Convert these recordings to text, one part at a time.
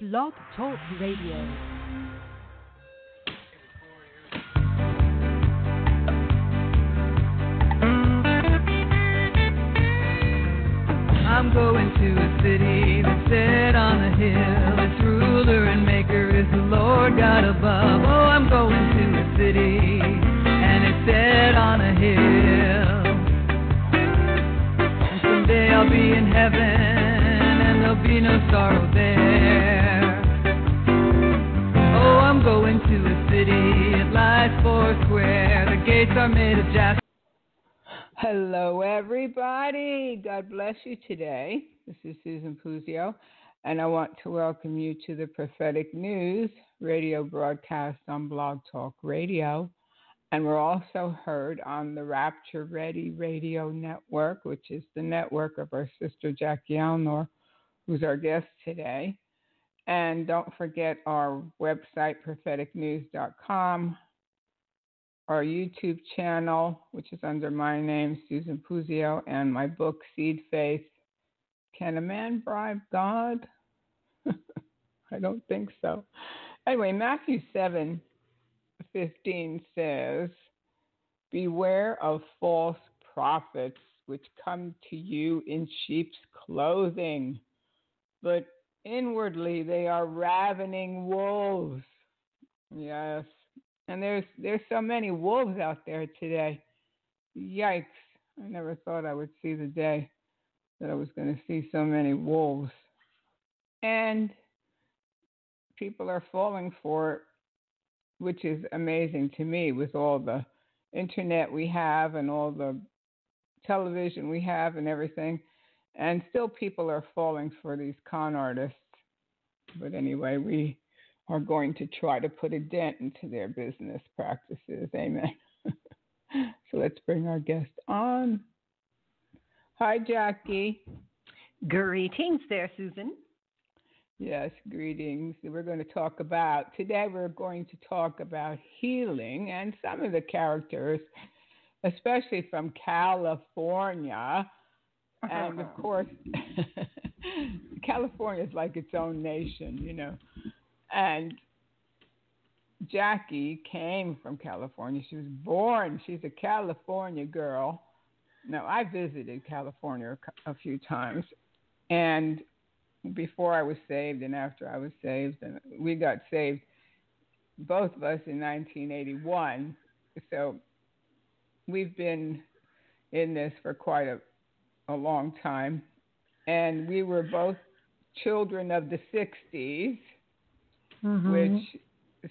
Blog Talk Radio. I'm going to a city that's set on a hill. Its ruler and maker is the Lord God above. Oh, I'm going to a city and it's set on a hill. And someday I'll be in heaven and there'll be no sorrow city. It lies four square. The gates are made of jasper. Hello, everybody. God bless you today. This is Susan Puzio, and I want to welcome you to the Prophetic News radio broadcast on Blog Talk Radio. And we're also heard on the Rapture Ready Radio Network, which is the network of our sister Jackie Alnor, who's our guest today. And don't forget our website, propheticnews.com, our YouTube channel, which is under my name, Susan Puzio, and my book, Seed Faith. Can a man bribe God? I don't think so. Anyway, Matthew 7 15 says, Beware of false prophets which come to you in sheep's clothing, but inwardly they are ravening wolves. Yes, and there's there's so many wolves out there today. Yikes. I never thought I would see the day that I was going to see so many wolves. And people are falling for it, which is amazing to me with all the internet we have and all the television we have and everything. And still people are falling for these con artists. But anyway, we are going to try to put a dent into their business practices. Amen. so let's bring our guest on. Hi, Jackie. Greetings there, Susan. Yes, greetings. We're going to talk about, today we're going to talk about healing and some of the characters, especially from California. And of course, California is like its own nation, you know. And Jackie came from California. She was born, she's a California girl. Now, I visited California a few times. And before I was saved and after I was saved, and we got saved, both of us in 1981. So we've been in this for quite a, a long time. And we were both children of the 60s mm-hmm. which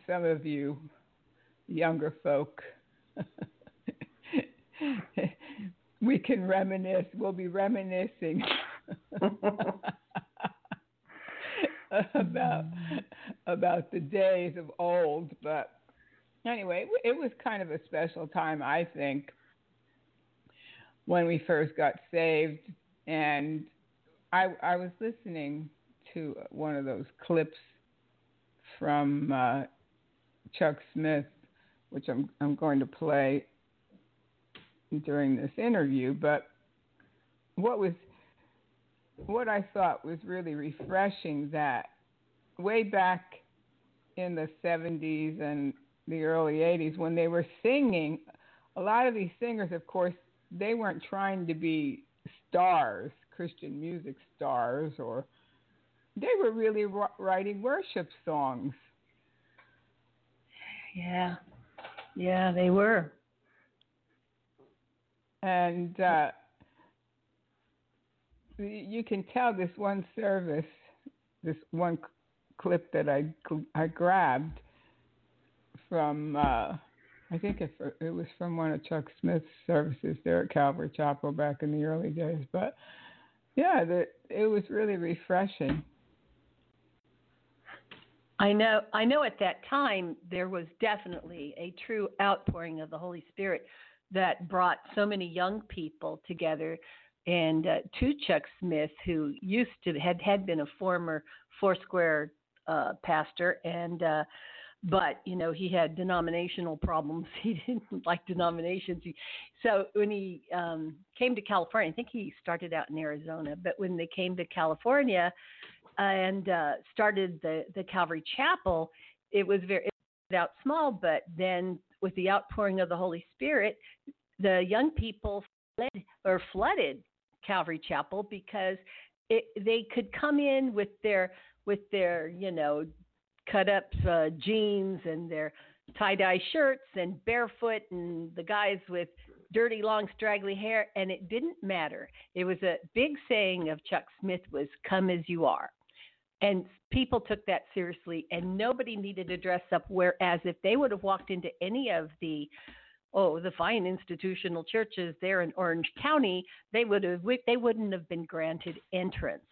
some of you younger folk we can reminisce we'll be reminiscing about about the days of old but anyway it was kind of a special time i think when we first got saved and i i was listening to one of those clips from uh, Chuck Smith, which I'm I'm going to play during this interview. But what was what I thought was really refreshing that way back in the 70s and the early 80s when they were singing, a lot of these singers, of course, they weren't trying to be stars, Christian music stars, or they were really writing worship songs. Yeah, yeah, they were. And uh, you can tell this one service, this one clip that I I grabbed from. Uh, I think it, it was from one of Chuck Smith's services there at Calvary Chapel back in the early days. But yeah, the, it was really refreshing. I know I know at that time there was definitely a true outpouring of the Holy Spirit that brought so many young people together and uh, to Chuck Smith who used to had had been a former Foursquare uh, pastor and uh, but you know he had denominational problems. He didn't like denominations. So when he um came to california i think he started out in arizona but when they came to california and uh, started the the Calvary Chapel, it was very it out small, but then with the outpouring of the Holy Spirit, the young people fled or flooded Calvary Chapel because it, they could come in with their with their you know cut up uh, jeans and their tie dye shirts and barefoot and the guys with dirty long straggly hair and it didn't matter. It was a big saying of chuck smith was come as you are. And people took that seriously and nobody needed to dress up whereas if they would have walked into any of the oh the fine institutional churches there in orange county they would have they wouldn't have been granted entrance.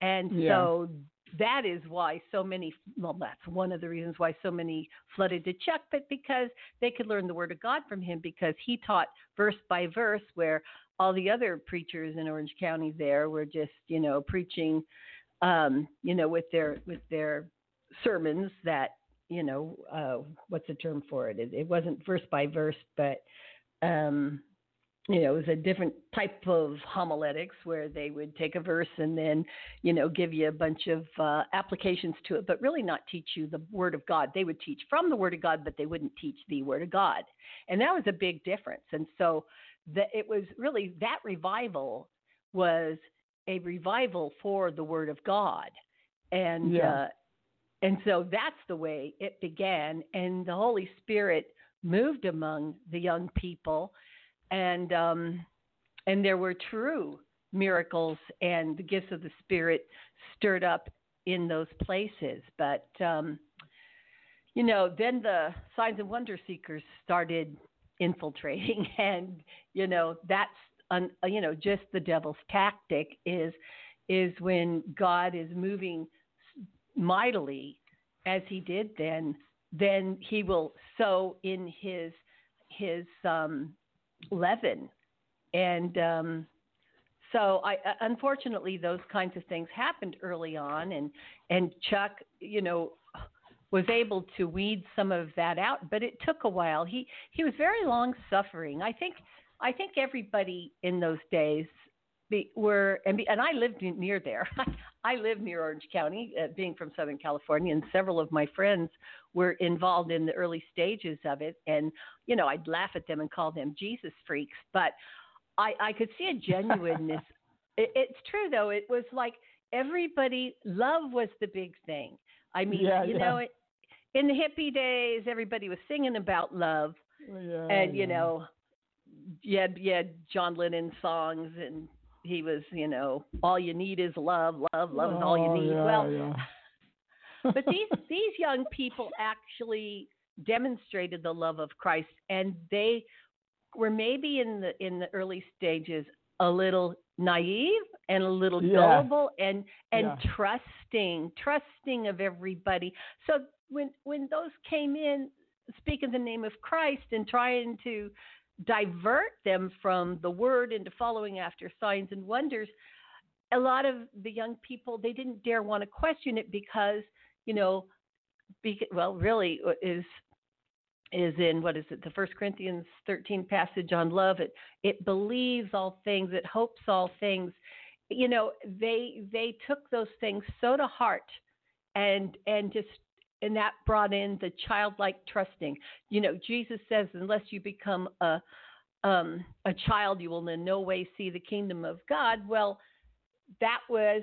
And Yeah. so that is why so many well that's one of the reasons why so many flooded to chuck but because they could learn the word of god from him because he taught verse by verse where all the other preachers in orange county there were just you know preaching um you know with their with their sermons that you know uh what's the term for it? It, it wasn't verse by verse but um you know, it was a different type of homiletics where they would take a verse and then, you know, give you a bunch of uh, applications to it, but really not teach you the Word of God. They would teach from the Word of God, but they wouldn't teach the Word of God. And that was a big difference. And so the, it was really that revival was a revival for the Word of God. And, Yeah. uh, and so that's the way it began. And the Holy Spirit moved among the young people and um, and there were true miracles and the gifts of the Spirit stirred up in those places. But um, you know, then the signs and wonder seekers started infiltrating, and you know that's you know just the devil's tactic is is when God is moving mightily as he did then then he will sow in his his um leaven. And um so I uh, unfortunately those kinds of things happened early on and and Chuck you know was able to weed some of that out but it took a while. He he was very long suffering. I think I think everybody in those days were and be, and I lived near there. I live near Orange County uh, being from Southern California and several of my friends were involved in the early stages of it. And you know I'd laugh at them and call them Jesus freaks but I I could see a genuineness. It, it's true though. It was like everybody love was the big thing. I mean Yeah, you yeah. know it in the hippie days everybody was singing about love. Yeah, and you yeah. know you had, you had John Lennon songs and he was you know all you need is love love love is all Oh, you need yeah, well yeah. but these these young people actually demonstrated the love of Christ and they were maybe in the in the early stages a little naive and a little Yeah. gullible and and Yeah. trusting trusting of everybody so when when those came in speaking the name of Christ and trying to divert them from the word into following after signs and wonders a lot of the young people they didn't dare want to question it because you know be, well really uh, is is in what is it the first corinthians 13 passage on love. It it believes all things it hopes all things. You know they they took those things so to heart and and just and that brought in the childlike trusting you know jesus says unless you become a um a child you will in no way see the kingdom of god well that was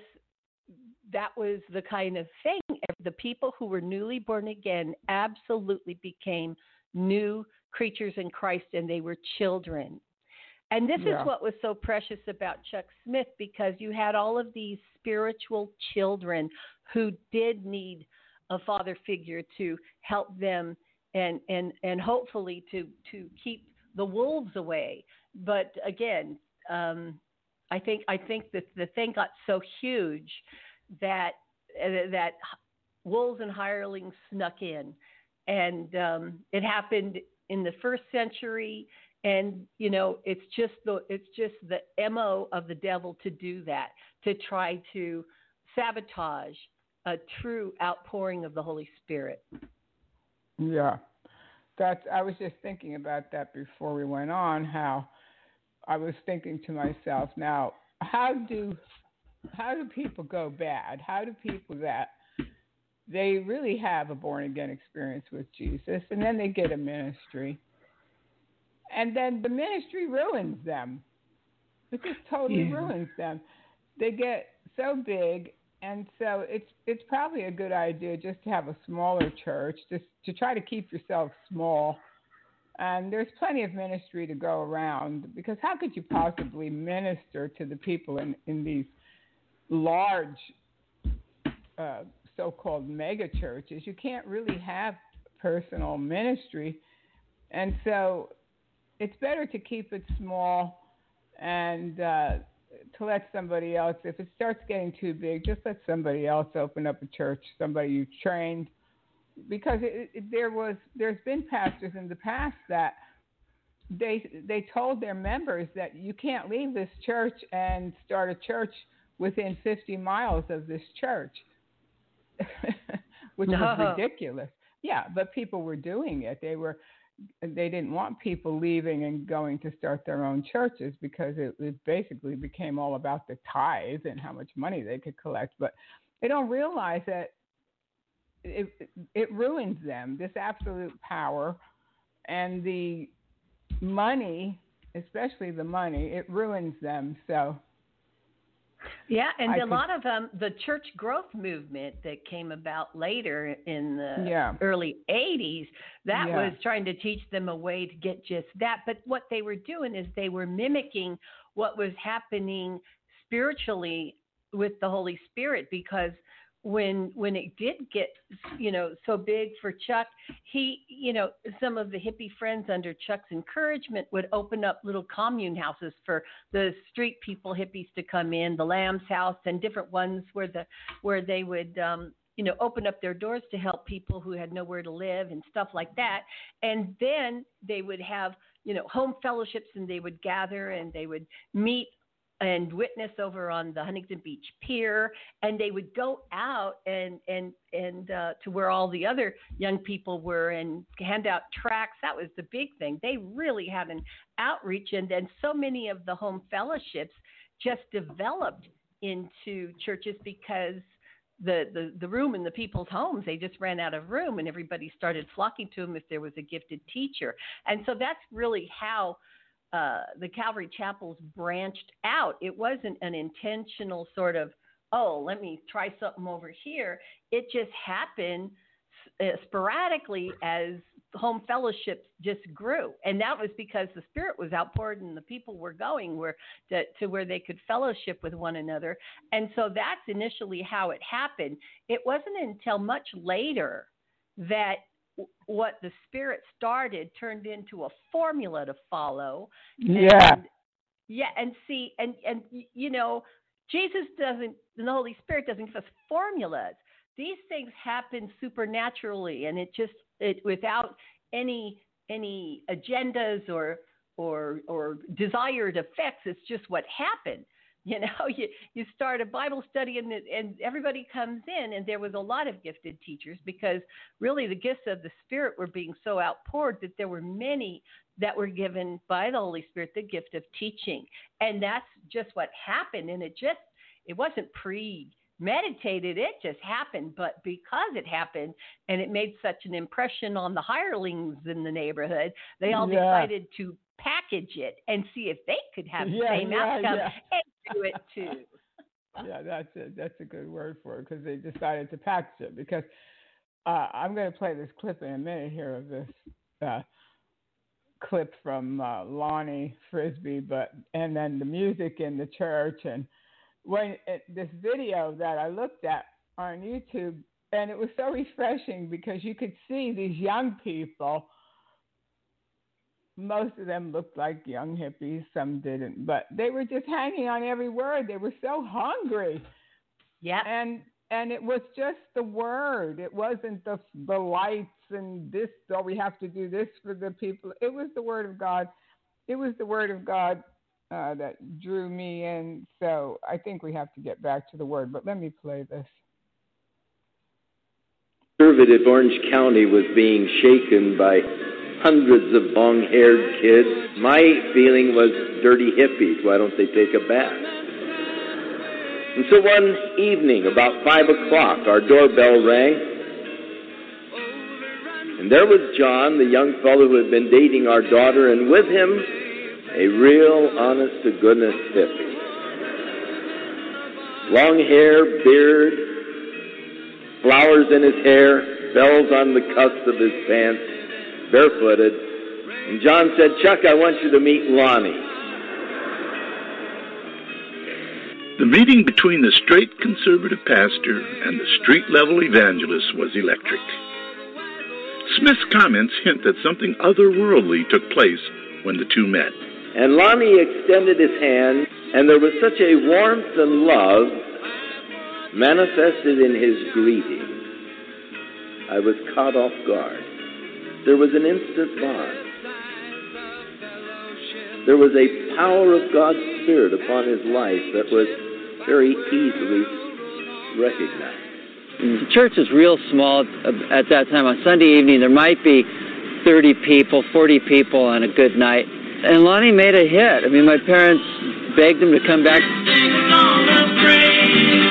that was the kind of thing the people who were newly born again absolutely became new creatures in Christ and they were children. And this Yeah. is what was so precious about Chuck Smith because you had all of these spiritual children who did need a father figure to help them and and and hopefully to to keep the wolves away. But again, um, I think I think that the thing got so huge that that wolves and hirelings snuck in, and um, it happened in the first century. And you know, it's just the it's just the mo of the devil to do that to try to sabotage a true outpouring of the Holy Spirit. Yeah. That's I was just thinking about that before we went on how I was thinking to myself now how do how do people go bad? How do people that they really have a born again experience with Jesus and then they get a ministry. And then the ministry ruins them. It just totally yeah. ruins them. They get so big and so it's it's probably a good idea just to have a smaller church, just to try to keep yourself small. And there's plenty of ministry to go around because how could you possibly minister to the people in, in these large uh, so-called mega churches, you can't really have personal ministry, and so it's better to keep it small and uh, to let somebody else. If it starts getting too big, just let somebody else open up a church, somebody you trained, because it, it, there was there's been pastors in the past that they they told their members that you can't leave this church and start a church within 50 miles of this church which no. was ridiculous. Yeah, but people were doing it. They were they didn't want people leaving and going to start their own churches because it, it basically became all about the tithes and how much money they could collect. But they don't realize that it it ruins them. This absolute power and the money, especially the money, it ruins them. So yeah, and I a could, lot of um, the church growth movement that came about later in the yeah. early 80s, that yeah. was trying to teach them a way to get just that. But what they were doing is they were mimicking what was happening spiritually with the Holy Spirit because – when when it did get you know so big for Chuck, he you know some of the hippie friends under Chuck's encouragement would open up little commune houses for the street people hippies to come in, the Lamb's house and different ones where the where they would um you know open up their doors to help people who had nowhere to live and stuff like that. And then they would have you know home fellowships and they would gather and they would meet and witness over on the Huntington Beach Pier, and they would go out and and and uh, to where all the other young people were and hand out tracts. That was the big thing. They really had an outreach, and then so many of the home fellowships just developed into churches because the, the the room in the people's homes they just ran out of room and everybody started flocking to them if there was a gifted teacher and so that's really how uh, the Calvary chapels branched out. It wasn't an intentional sort of, oh, let me try something over here. It just happened uh, sporadically as home fellowships just grew and that was because the spirit was outpoured and the people were going where to, to where they could fellowship with one another and so that's initially how it happened it wasn't until much later that what the spirit started turned into a formula to follow. Yeah. And, yeah, and see, and and you know, Jesus doesn't, and the Holy Spirit doesn't give us formulas. These things happen supernaturally, and it just it without any any agendas or or or desired effects. It's just what happened. You know, you you start a Bible study and and everybody comes in, and there was a lot of gifted teachers because really the gifts of the Spirit were being so outpoured that there were many that were given by the Holy Spirit the gift of teaching, and that's just what happened. And it just it wasn't pre meditated it just happened but because it happened and it made such an impression on the hirelings in the neighborhood they all yeah. decided to package it and see if they could have the yeah, same yeah, outcome and do it too. yeah, that's a, that's a good word for it because they decided to package it. Because uh, I'm going to play this clip in a minute here of this uh, clip from uh, Lonnie Frisbee, but and then the music in the church and when it, this video that I looked at on YouTube, and it was so refreshing because you could see these young people most of them looked like young hippies, some didn't, but they were just hanging on every word. They were so hungry. Yeah. And and it was just the word. It wasn't the the lights and this. Oh, we have to do this for the people. It was the word of God. It was the word of God uh, that drew me in. So I think we have to get back to the word. But let me play this. Conservative Orange County was being shaken by hundreds of long haired kids. My feeling was dirty hippies. Why don't they take a bath? And so one evening, about five o'clock, our doorbell rang. And there was John, the young fellow who had been dating our daughter, and with him, a real, honest to goodness hippie. Long hair, beard, flowers in his hair, bells on the cuffs of his pants, barefooted. And John said, Chuck, I want you to meet Lonnie. The meeting between the straight conservative pastor and the street level evangelist was electric. Smith's comments hint that something otherworldly took place when the two met. And Lonnie extended his hand, and there was such a warmth and love manifested in his greeting. I was caught off guard. There was an instant bond. There was a power of God's Spirit upon his life that was very easily recognized. The church is real small at that time. On Sunday evening, there might be 30 people, 40 people on a good night. And Lonnie made a hit. I mean, my parents begged him to come back. We'll praise.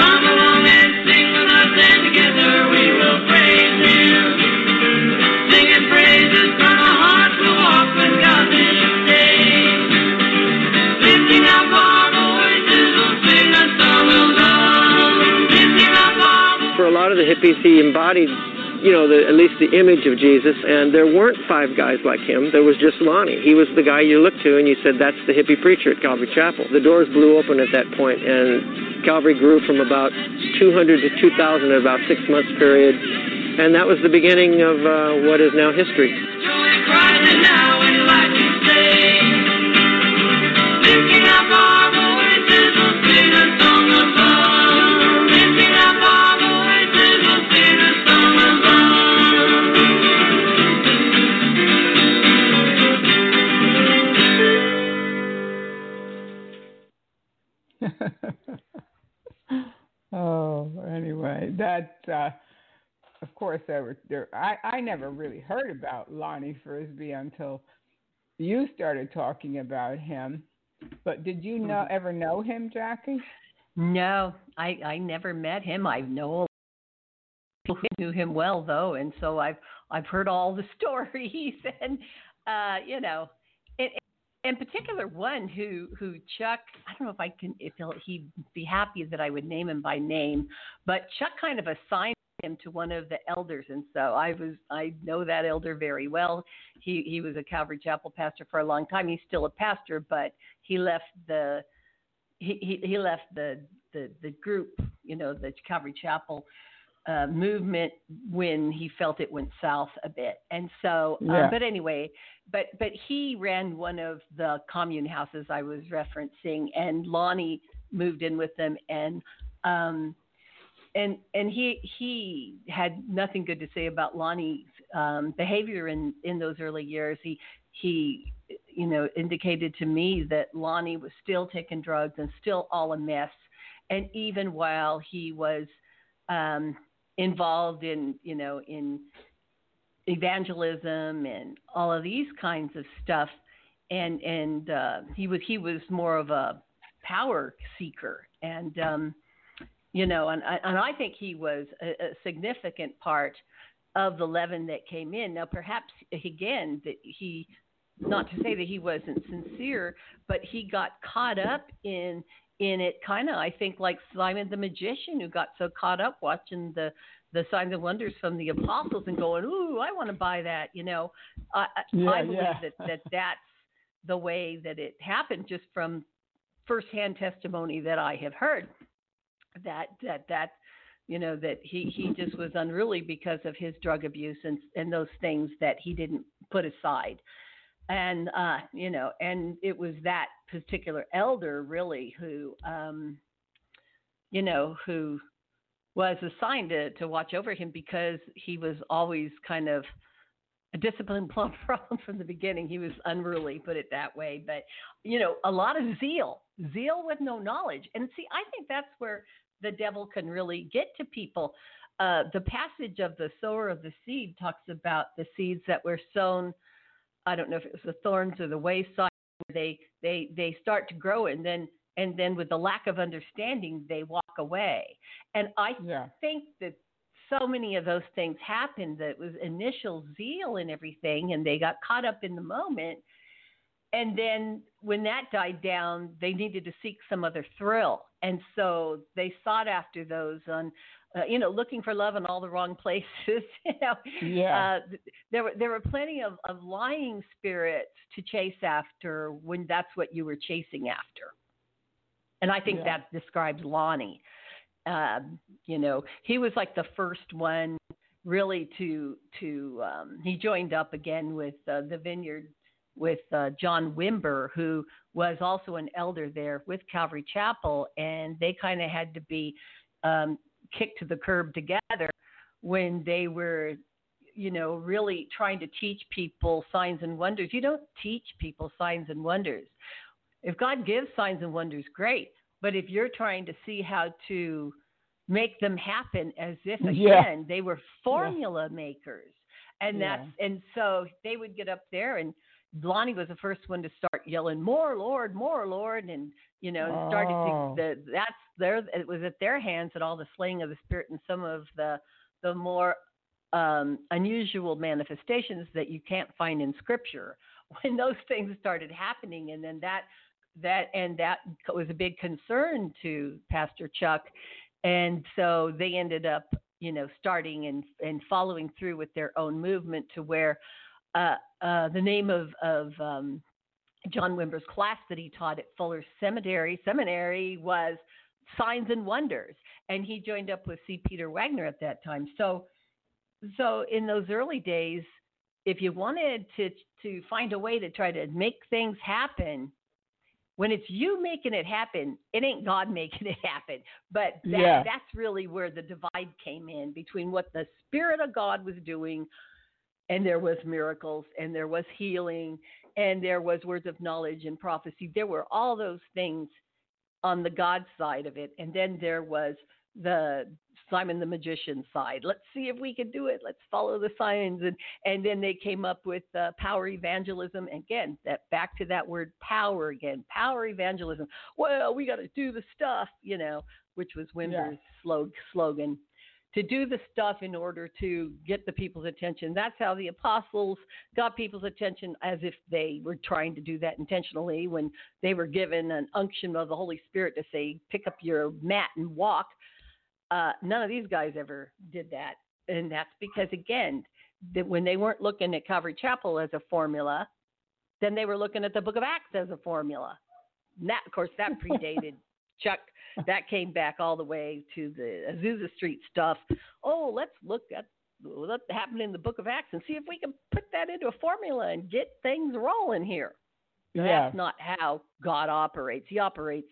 Come along and sing with us and together we will praise him. Sing praises from the heart who often comes. For a lot of the hippies, he embodied, you know, the, at least the image of Jesus. And there weren't five guys like him. There was just Lonnie. He was the guy you looked to and you said, that's the hippie preacher at Calvary Chapel. The doors blew open at that point, and Calvary grew from about 200 to 2,000 in about six months period. And that was the beginning of uh, what is now history. Of course there were there. I I never really heard about Lonnie Frisbee until you started talking about him. But did you know Mm-hmm. ever know him, Jackie? No, I I never met him. I know people who knew him well though, and so I've I've heard all the stories, and uh, you know, in, in particular one who who Chuck. I don't know if I can if he'll, he'd be happy that I would name him by name, but Chuck kind of assigned him to one of the elders, and so I was I know that elder very well. He he was a Calvary Chapel pastor for a long time. He's still a pastor, but he left the he, he, he left the, the, the group, you know, the Calvary Chapel uh, movement when he felt it went south a bit. And so, Yeah. um, but anyway, but but he ran one of the commune houses I was referencing, and Lonnie moved in with them, and um, and and he he had nothing good to say about Lonnie's um, behavior in in those early years. He he you know indicated to me that Lonnie was still taking drugs and still all a mess, and even while he was um, involved in you know in evangelism and all of these kinds of stuff, and and uh, he was he was more of a power seeker and. Um, you know, and I- and I think he was a, a significant part of the leaven that came in. Now, perhaps again that he, not to say that he wasn't sincere, but he got caught up in in it, kind of. I think like Simon the magician, who got so caught up watching the the signs and wonders from the apostles and going, "Ooh, I want to buy that." You know, I, I- Yeah, I believe yeah. that that that's the way that it happened, just from firsthand testimony that I have heard that that that you know that he he just was unruly because of his drug abuse and and those things that he didn't put aside and uh you know and it was that particular elder really who um you know who was assigned to to watch over him because he was always kind of a discipline problem from the beginning. He was unruly, put it that way. But you know, a lot of zeal, zeal with no knowledge. And see, I think that's where the devil can really get to people. Uh, the passage of the sower of the seed talks about the seeds that were sown. I don't know if it was the thorns or the wayside. Where they they they start to grow, and then and then with the lack of understanding, they walk away. And I Yeah. think that so many of those things happened that was initial zeal and everything, and they got caught up in the moment. And then when that died down, they needed to seek some other thrill, and so they sought after those on, uh, you know, looking for love in all the wrong places. you know, Yeah. uh, there were there were plenty of, of lying spirits to chase after when that's what you were chasing after. And I think Yeah. that describes Lonnie. Um, you know, he was like the first one really to to um, he joined up again with uh, the Vineyard with uh, John Wimber, who was also an elder there with Calvary Chapel, and they kind of had to be um, kicked to the curb together when they were, you know, really trying to teach people signs and wonders. You don't teach people signs and wonders. If God gives signs and wonders, great. But if you're trying to see how to make them happen as if again Yeah. they were formula makers, and Yeah. that's and so they would get up there and Lonnie was the first one to start yelling, "More Lord, more Lord," and you know, and started Oh. to the that's their it was at their hands that all the slaying of the spirit and some of the the more um, unusual manifestations that you can't find in Scripture. When those things started happening, and then that that and that was a big concern to Pastor Chuck, and so they ended up, you know, starting and and following through with their own movement to where uh, uh, the name of of um, John Wimber's class that he taught at Fuller Seminary seminary was Signs and Wonders, and he joined up with C. Peter Wagner at that time. So, so in those early days, if you wanted to to find a way to try to make things happen, when it's you making it happen, it ain't God making it happen. But that, Yeah. that's really where the divide came in between what the Spirit of God was doing, and there was miracles, and there was healing, and there was words of knowledge and prophecy. There were all those things on the God side of it, and then there was the Simon the magician side. Let's see if we can do it. Let's follow the signs, and and then they came up with uh, power evangelism. Again, that back to that word power again. Power evangelism. Well, we got to do the stuff, you know, which was Wimber's slog- slogan. To do the stuff in order to get the people's attention. That's how the apostles got people's attention, as if they were trying to do that intentionally when they were given an unction of the Holy Spirit to say, pick up your mat and walk. Uh, none of these guys ever did that. And that's because, again, that when they weren't looking at Calvary Chapel as a formula, then they were looking at the book of Acts as a formula. And that, of course, that predated Chuck. That came back all the way to the Azusa Street stuff. Oh, let's look at what happened in the book of Acts and see if we can put that into a formula and get things rolling here. Yeah. That's not how God operates. He operates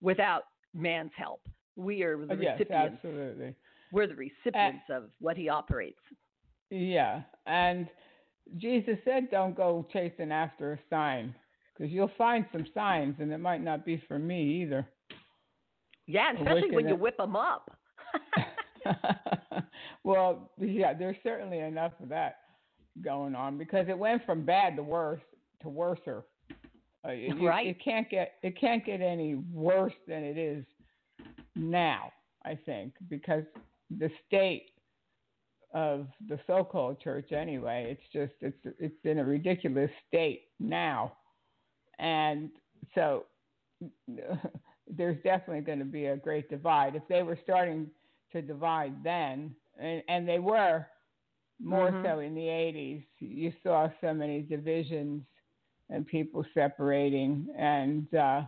without man's help. We are the yes, recipients. absolutely. We're the recipients of what he operates. Yeah, and Jesus said, "Don't go chasing after a sign, because you'll find some signs, and it might not be for me either." Yeah, especially when you whip them up. well, yeah, there's certainly enough of that going on because it went from bad to worse to worser. Uh, it, Right. It can't get it can't get any worse than it is now. I think because the state of the so-called church anyway, it's just it's it's in a ridiculous state now, and so there's definitely going to be a great divide. If they were starting to divide then, and, and they were more Mhm. so in the 80s, you saw so many divisions and people separating, and uh,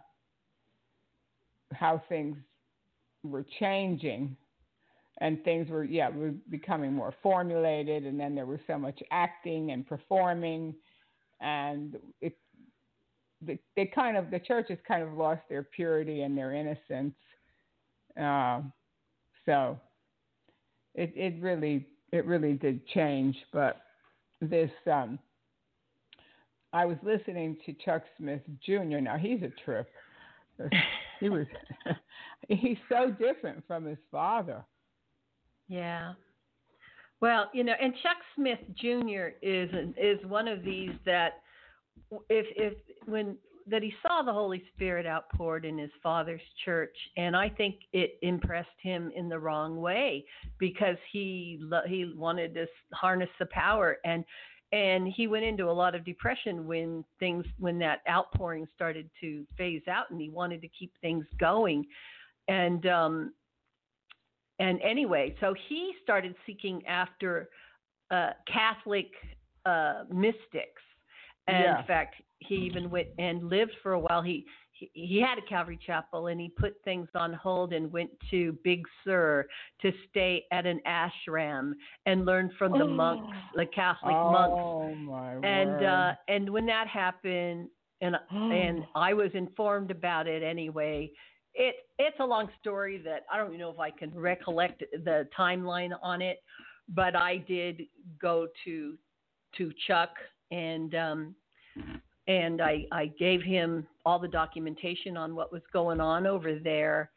how things were changing. And things were, yeah, were becoming more formulated, and then there was so much acting and performing, and it they, kind of the churches kind of lost their purity and their innocence. Um, so it it really it really did change. But this um, I was listening to Chuck Smith Jr. Now he's a trip. He was he's so different from his father. Yeah. Well, you know, and Chuck Smith Jr. is is one of these that if if when that he saw the Holy Spirit outpoured in his father's church, and I think it impressed him in the wrong way because he he wanted to harness the power and and he went into a lot of depression when things when that outpouring started to phase out and he wanted to keep things going. And um and anyway so he started seeking after uh catholic uh mystics and Yeah. in fact he even went and lived for a while he he, he had a Calvary chapel and he put things on hold and went to Big Sur to stay at an ashram and learn from the monks, the Catholic monks oh my and word. uh and when that happened and and I was informed about it anyway it it's a long story that I don't even know if I can recollect the timeline on it but I did go to to Chuck and um and I I gave him all the documentation on what was going on over there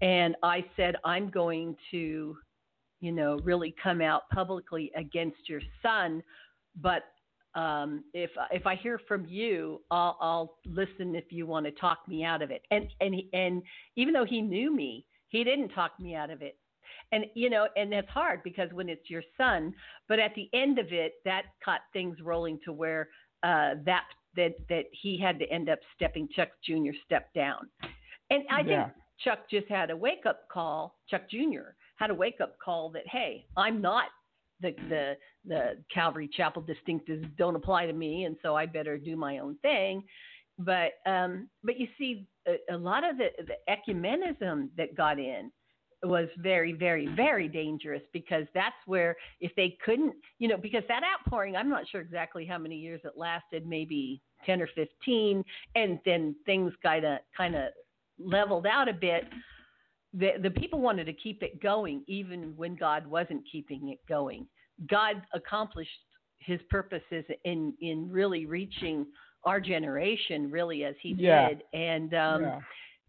and I said I'm going to you know really come out publicly against your son but um, if if I hear from you, I'll, I'll listen if you want to talk me out of it. And and he, and even though he knew me, he didn't talk me out of it. And you know, and that's hard because when it's your son. But at the end of it, that caught things rolling to where uh, that that that he had to end up stepping. Chuck Jr. stepped down, and I think Chuck just had a wake up call. Chuck Jr. had a wake up call that hey, I'm not the the the Calvary Chapel distinctives don't apply to me, and so I better do my own thing. But um, but you see, a, a lot of the, the ecumenism that got in was very very very dangerous because that's where if they couldn't you know because that outpouring i'm not sure exactly how many years it lasted maybe 10 or 15 and then things kind of kind of leveled out a bit the the people wanted to keep it going even when God wasn't keeping it going. God accomplished his purposes in in really reaching our generation really as he Yeah. did and um yeah.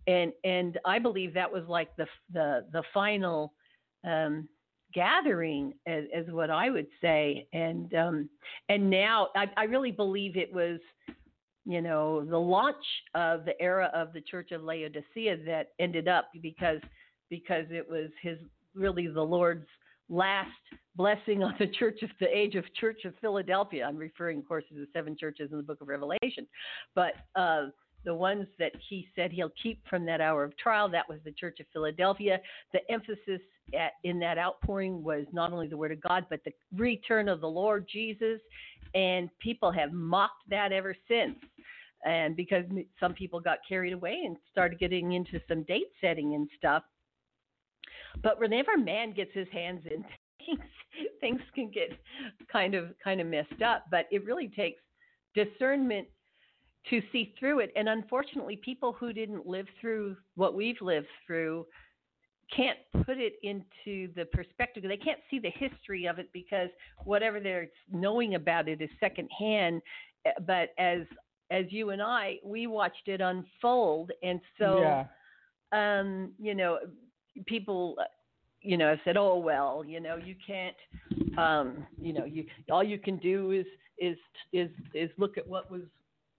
And and I believe that was like the the the final um gathering as, as what I would say and um and now I, I really believe it was you know the launch of the era of the Church of Laodicea that ended up because because it was his really the Lord's last blessing on the church of the age of Church of Philadelphia. I'm referring, of course, to the seven churches in the Book of Revelation, but uh, the ones that he said he'll keep from that hour of trial. That was the Church of Philadelphia. The emphasis at, in that outpouring was not only the Word of God, but the return of the Lord Jesus. And people have mocked that ever since. And because some people got carried away and started getting into some date setting and stuff. But whenever man gets his hands in things, things can get kind of kind of messed up. But it really takes discernment to see through it. And unfortunately, people who didn't live through what we've lived through can't put it into the perspective. They can't see the history of it because whatever they're knowing about it is secondhand. Eh, But as as you and I, we watched it unfold, and so yeah. um, you know, people, you know, said, "Oh well, you know, you can't, um, you know, you all you can do is is is is look at what was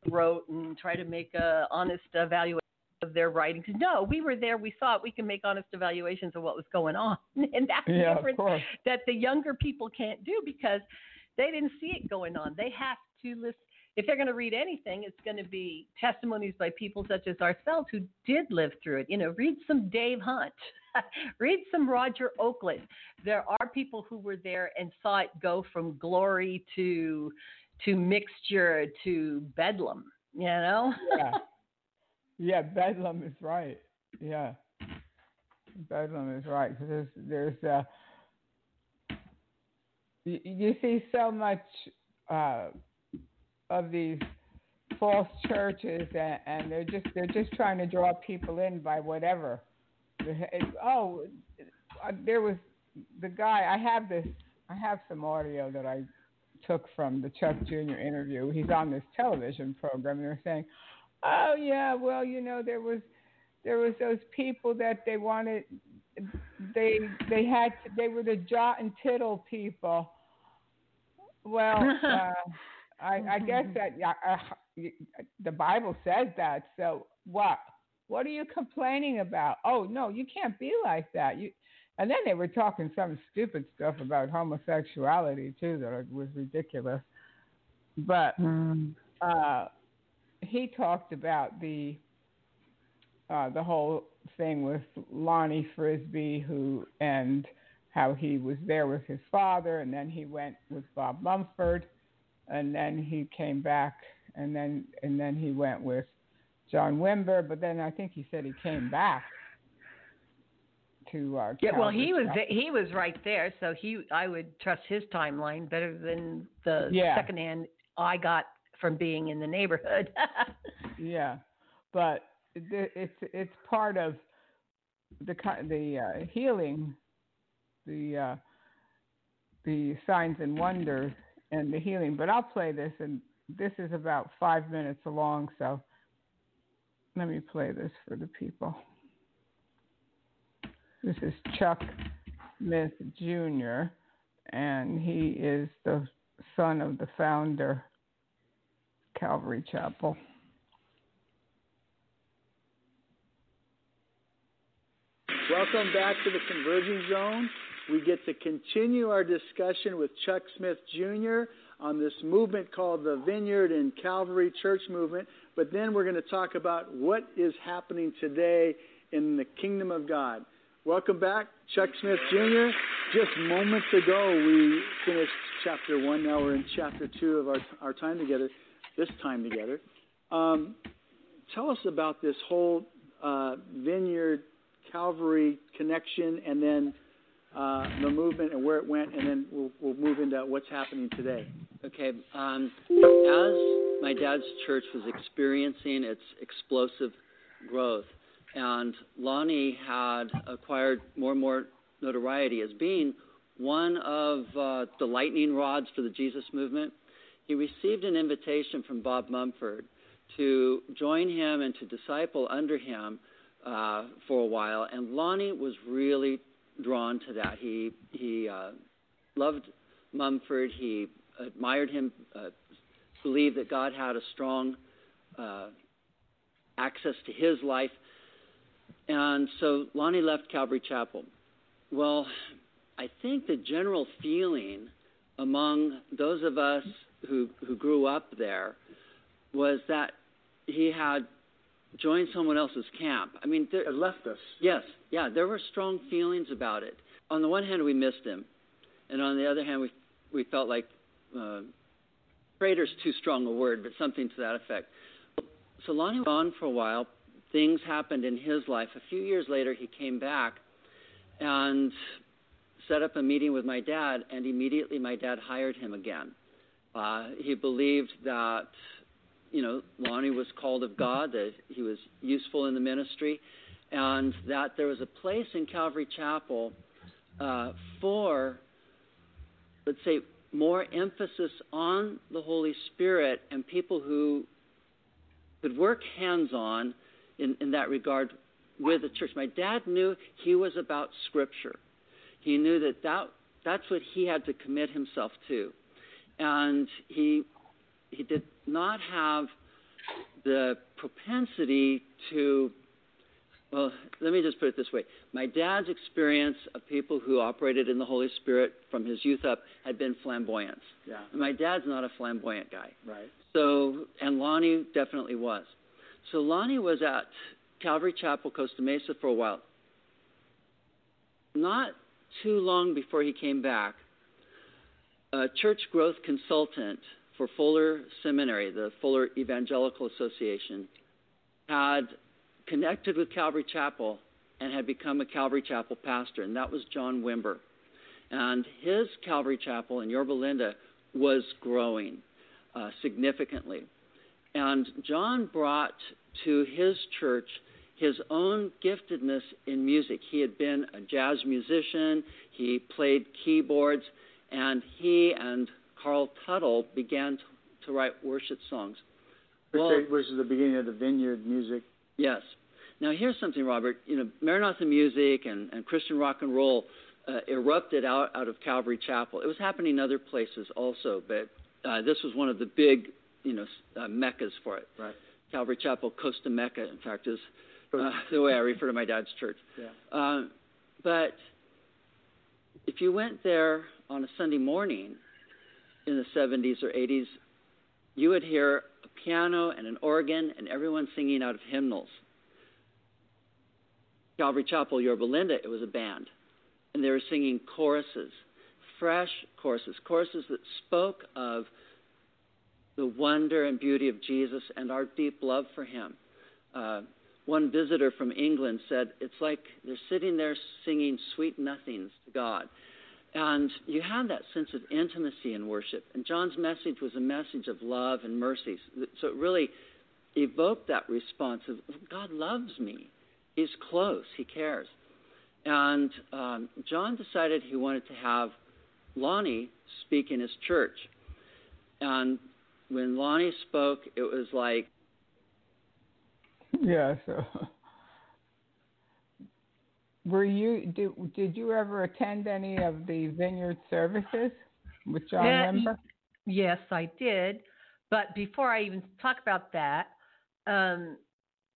wrote and try to make a honest evaluation of their writings." No, we were there. We saw it. We can make honest evaluations of what was going on, and that's the Yeah, difference that the younger people can't do because they didn't see it going on. They have to listen. If they're going to read anything, it's going to be testimonies by people such as ourselves who did live through it. You know, read some Dave Hunt, read some Roger Oakland. There are people who were there and saw it go from glory to to mixture to bedlam. You know. yeah. Yeah, Bedlam is right. Yeah. Bedlam is right. There's, there's, uh, you, you see so much uh, of these false churches, and, and they're just they're just trying to draw people in by whatever. It's, oh, uh, there was the guy. I have this. I have some audio that I took from the Chuck Jr. interview. He's on this television program, and they're saying, "Oh yeah, well you know there was there was those people that they wanted they they had to, they were the jot and tittle people." Well, uh, I, I guess that uh, the Bible says that. So what? What are you complaining about? Oh no, you can't be like that. You and then they were talking some stupid stuff about homosexuality too that was ridiculous. But mm. uh, he talked about the uh, the whole thing with Lonnie Frisbee, who and how he was there with his father, and then he went with Bob Mumford, and then he came back, and then and then he went with John Wimber, but then I think he said he came back to uh, yeah. Well, he was he was right there, so he I would trust his timeline better than the yeah. secondhand I got from being in the neighborhood. yeah, but it's it's part of the the uh, healing, the uh, the signs and wonders and the healing. But I'll play this, and this is about five minutes long, so let me play this for the people. This is Chuck Smith Jr., and he is the son of the founder, Calvary Chapel. Welcome back to the Converging Zone. We get to continue our discussion with Chuck Smith Jr. on this movement called the Vineyard and Calvary Church Movement. But then we're going to talk about what is happening today in the kingdom of God. Welcome back, Chuck Smith Jr. Just moments ago, we finished chapter one. Now we're in chapter two of our, our time together, this time together. Um, tell us about this whole uh, vineyard Calvary connection, and then uh, the movement and where it went, and then we'll, we'll move into what's happening today. Okay. Um, as my dad's church was experiencing its explosive growth, and Lonnie had acquired more and more notoriety as being one of uh, the lightning rods for the Jesus movement, he received an invitation from Bob Mumford to join him and to disciple under him uh, for a while, and Lonnie was really drawn to that. He he uh, loved Mumford. He admired him. Uh, believed that God had a strong uh, access to his life, and so Lonnie left Calvary Chapel. Well, I think the general feeling among those of us who who grew up there was that he had joined someone else's camp. I mean, there, it left us. Yes, yeah, there were strong feelings about it. On the one hand, we missed him, and on the other hand, we we felt like uh, traitor's too strong a word, but something to that effect. So Lonnie was gone for a while. Things happened in his life. A few years later, he came back and set up a meeting with my dad, and immediately my dad hired him again. Uh, he believed that you know, Lonnie was called of God, that he was useful in the ministry, and that there was a place in Calvary Chapel uh, for, let's say, more emphasis on the Holy Spirit and people who could work hands on in, in that regard with the church. My dad knew he was about Scripture. He knew that, that that's what he had to commit himself to. And he he did not have the propensity to well, let me just put it this way. My dad's experience of people who operated in the Holy Spirit from his youth up had been flamboyance. Yeah. And my dad's not a flamboyant guy. Right. So, and Lonnie definitely was. So Lonnie was at Calvary Chapel, Costa Mesa for a while. Not too long before he came back, a church growth consultant for Fuller Seminary, the Fuller Evangelistic Association, had connected with Calvary Chapel and had become a Calvary Chapel pastor, and that was John Wimber. And his Calvary Chapel in Yorba Linda was growing uh, significantly. And John brought to his church his own giftedness in music. He had been a jazz musician, he played keyboards, and he and Carl Tuttle began to, to write worship songs. Well, which is the beginning of the Vineyard music. Yes. Now here's something, Robert. You know, Maranatha music and, and Christian rock and roll uh, erupted out out of Calvary Chapel. It was happening in other places also, but uh, this was one of the big you know uh, meccas for it. Right. Calvary Chapel, Costa Mecca, in fact, is uh, the way I refer to my dad's church. Yeah. Um, but if you went there on a Sunday morning in the 70s or 80s, you would hear a piano and an organ and everyone singing out of hymnals. Calvary Chapel, Yorba Linda, it was a band. And they were singing choruses, fresh choruses, choruses that spoke of the wonder and beauty of Jesus and our deep love for him. Uh, one visitor from England said, It's like they're sitting there singing sweet nothings to God. And you have that sense of intimacy in worship. And John's message was a message of love and mercy. So it really evoked that response of God loves me. He's close. He cares. And um, John decided he wanted to have Lonnie speak in his church. And when Lonnie spoke, it was like. Yeah, so. Were you did did you ever attend any of the vineyard services with John Yeah, Wimber? Yes, I did. But before I even talk about that, um,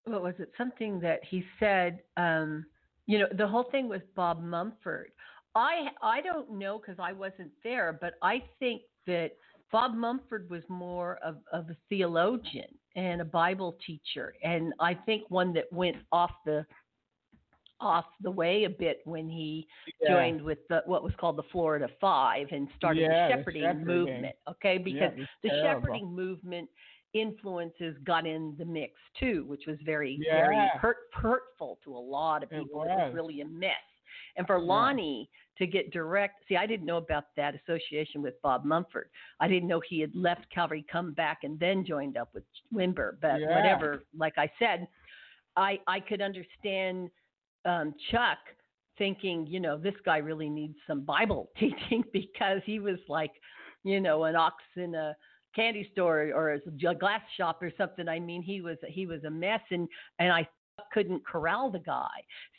what was it? Something that he said. Um, you know, the whole thing with Bob Mumford. I I don't know because I wasn't there, but I think that Bob Mumford was more of, of a theologian and a Bible teacher, and I think one that went off the off the way a bit when he Yeah. joined with the, what was called the Florida Five and started Yeah, the the shepherding, shepherding. movement. Okay, because Yeah, the terrible. shepherding movement influences got in the mix too, which was very very hurt, hurtful to a lot of people. It was was. really a mess. And for Lonnie to get direct, see, I didn't know about that association with Bob Mumford. I didn't know he had left Calvary, come back, and then joined up with Wimber. But Yeah. whatever, like I said, I I could understand um, Chuck thinking, you know, this guy really needs some Bible teaching because he was like, you know, an ox in a candy store or a glass shop or something. I mean, he was he was a mess, and and I couldn't corral the guy.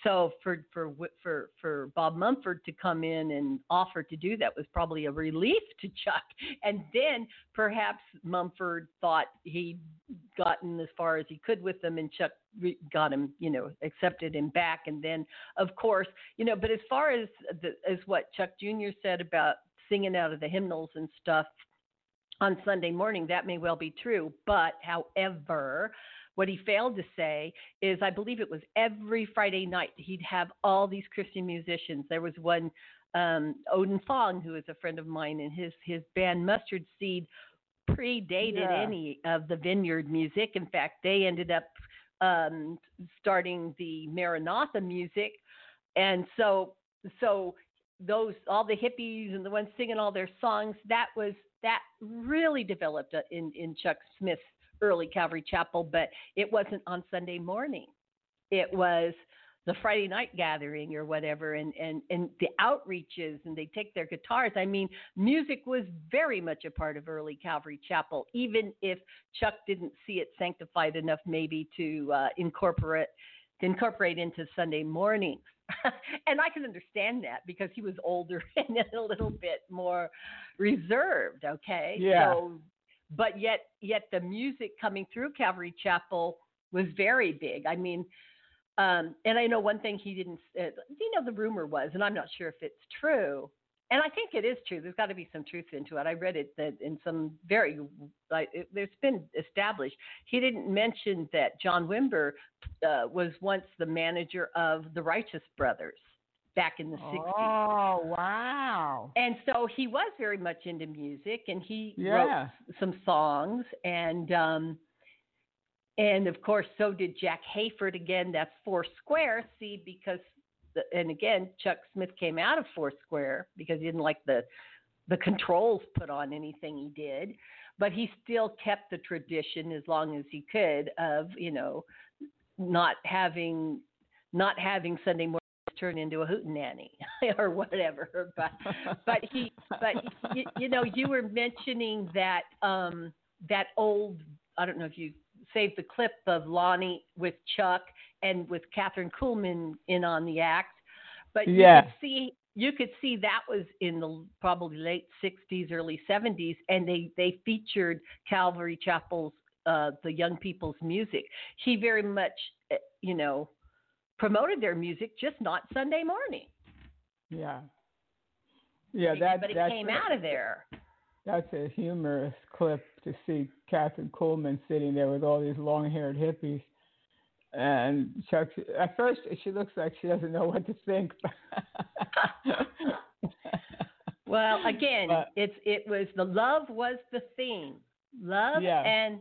So for for for for Bob Mumford to come in and offer to do that was probably a relief to Chuck. And then perhaps Mumford thought he'd gotten as far as he could with them, and Chuck got him, you know, accepted him back. And then, of course, you know, but as far as the, as what Chuck Jr. said about singing out of the hymnals and stuff on Sunday morning, that may well be true. But however, what he failed to say is, I believe it was every Friday night he'd have all these Christian musicians. There was one, um, Oden Fong, who is a friend of mine, and his his band Mustard Seed predated Yeah. any of the Vineyard music. In fact, they ended up um, starting the Maranatha music, and so so those all the hippies and the ones singing all their songs that was that really developed uh, in in Chuck Smith's early Calvary Chapel, but it wasn't on Sunday morning. It was the Friday night gathering or whatever, and and and the outreaches, and they take their guitars. I mean, music was very much a part of early Calvary Chapel, even if Chuck didn't see it sanctified enough, maybe to uh, incorporate to incorporate into Sunday mornings. and I can understand that because he was older and a little bit more reserved. Okay, Yeah. so but yet yet the music coming through Calvary Chapel was very big. I mean, um, and I know one thing he didn't. Uh, you know, the rumor was, and I'm not sure if it's true. And I think it is true. There's got to be some truth into it. I read it that in some very, like, it, there's been established. He didn't mention that John Wimber uh, was once the manager of the Righteous Brothers back in the 60s. Oh wow! And so he was very much into music, and he Yeah. wrote some songs, and um, and of course, so did Jack Hayford. Again, that's Four Square. See, because the, and again, Chuck Smith came out of Four Square because he didn't like the the controls put on anything he did, but he still kept the tradition as long as he could of you know not having not having Sunday morning turn into a hootenanny or whatever. But but he but you, you know you were mentioning that um that old I don't know if you saved the clip of Lonnie with Chuck and with Kathryn Kuhlman in on the act, but you Yeah. could see you could see that was in the probably late 60s, early 70s, and they they featured Calvary Chapel's uh, the young people's music. He very much, eh, you know, promoted their music, just not Sunday morning. Yeah. Yeah, that but it came a, out of there. That's a humorous clip to see Kathryn Kuhlman sitting there with all these long-haired hippies, and Chuck. At first, she looks like she doesn't know what to think. well, again, But- it's it was the love was the theme, love Yeah. and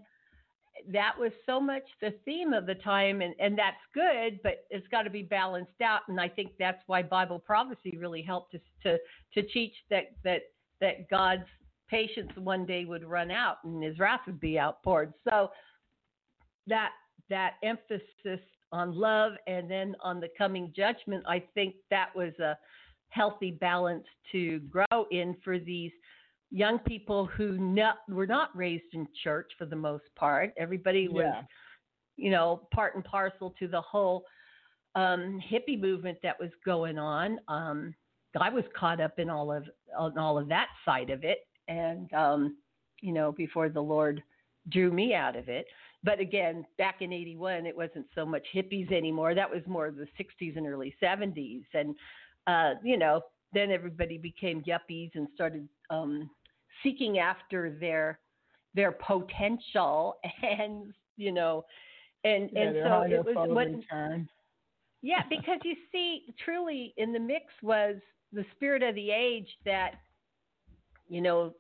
that was so much the theme of the time and, and that's good but it's got to be balanced out and i think that's why bible prophecy really helped us to to teach that that that god's patience one day would run out and his wrath would be outpoured. So that that emphasis on love and then on the coming judgment i think that was a healthy balance to grow in for these young people who not, were not raised in church for the most part. Everybody was, Yeah. you know, part and parcel to the whole um, hippie movement that was going on. Um, I was caught up in all of all of that side of it, and um, you know, before the Lord drew me out of it. But again, back in '81, it wasn't so much hippies anymore. That was more the '60s and early '70s, and uh, you know, then everybody became yuppies and started um, seeking after their their potential and you know and yeah, and so it was what yeah because you see truly in the mix was the spirit of the age that you know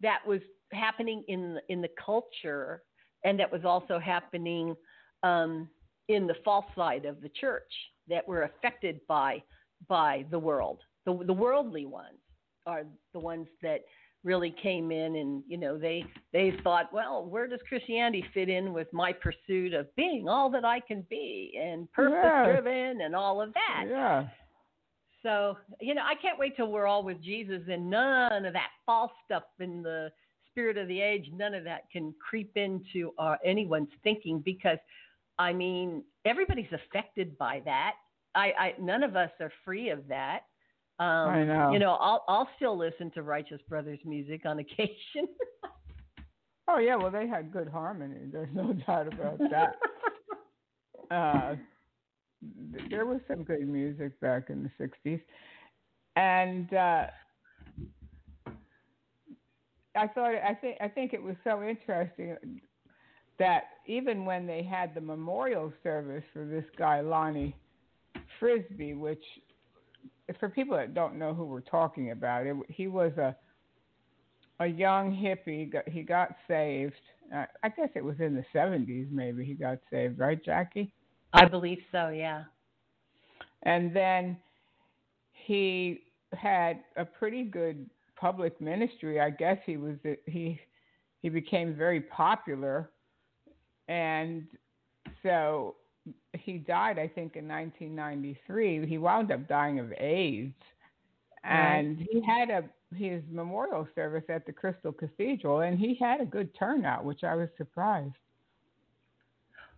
that was happening in in the culture and that was also happening um, in the false side of the church that were affected by by the world. The the worldly ones are the ones that really came in and you know they they thought well where does christianity fit in with my pursuit of being all that i can be and purpose driven and all of that? Yeah. so you know i can't wait till we're all with jesus and none of that false stuff in the spirit of the age none of that can creep into uh, anyone's thinking because i mean everybody's affected by that. I, I none of us are free of that um, I know. You know, I'll I'll still listen to Righteous Brothers music on occasion. Oh yeah, well they had good harmony. There's no doubt about that. uh, there was some good music back in the '60s, and uh, I thought I think I think it was so interesting that even when they had the memorial service for this guy Lonnie Frisbee, which for people that don't know who we're talking about, it, he was a a young hippie. Got, he got saved. Uh, I guess it was in the '70s. Maybe he got saved, right, Jackie? I believe so. Yeah. And then he had a pretty good public ministry. I guess he was he he became very popular, and so he died. I think in 1993. He wound up dying of AIDS, and he had a his memorial service at the Crystal Cathedral, and he had a good turnout, which I was surprised.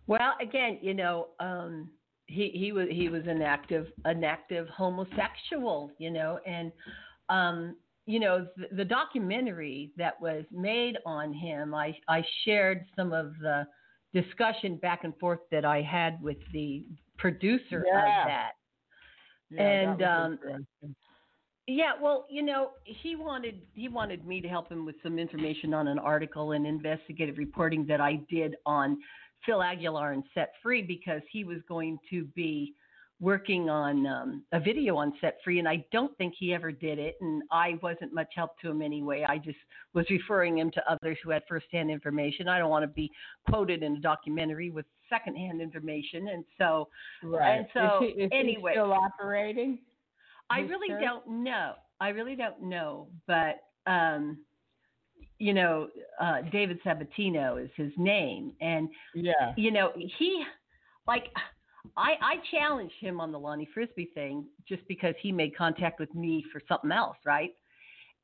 Well, again, you know, um, he he was he was an active an active homosexual, you know, and um, you know the, the documentary that was made on him. I I shared some of the discussion back and forth that I had with the producer Yeah. of that. Yeah, And, that um. Yeah, well, you know, he wanted he wanted me to help him with some information on an article and investigative reporting that I did on Phil Aguilar and Set Free because he was going to be working on um, a video on Set Free, and I don't think he ever did it, and I wasn't much help to him anyway. I just was referring him to others who had firsthand information. I don't want to be quoted in a documentary with secondhand information, and so Right. and so is he, is anyway, still operating? I really church? don't know. I really don't know, but um, you know, uh, David Sabatino is his name, and Yeah. you know, he like I I challenged him on the Lonnie Frisbee thing just because he made contact with me for something else, right?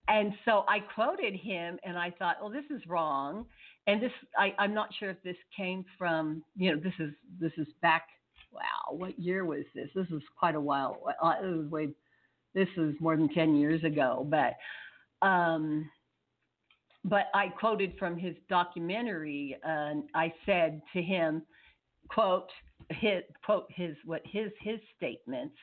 And so I quoted him, and I thought, well, this is wrong. And this, I, I'm not sure if this came from, you know, this is this is back. Wow, what year was this? This was quite a while. uh, It was way this was more than 10 years ago, but um, but I quoted from his documentary, and I said to him, quote his quote his what his his statements.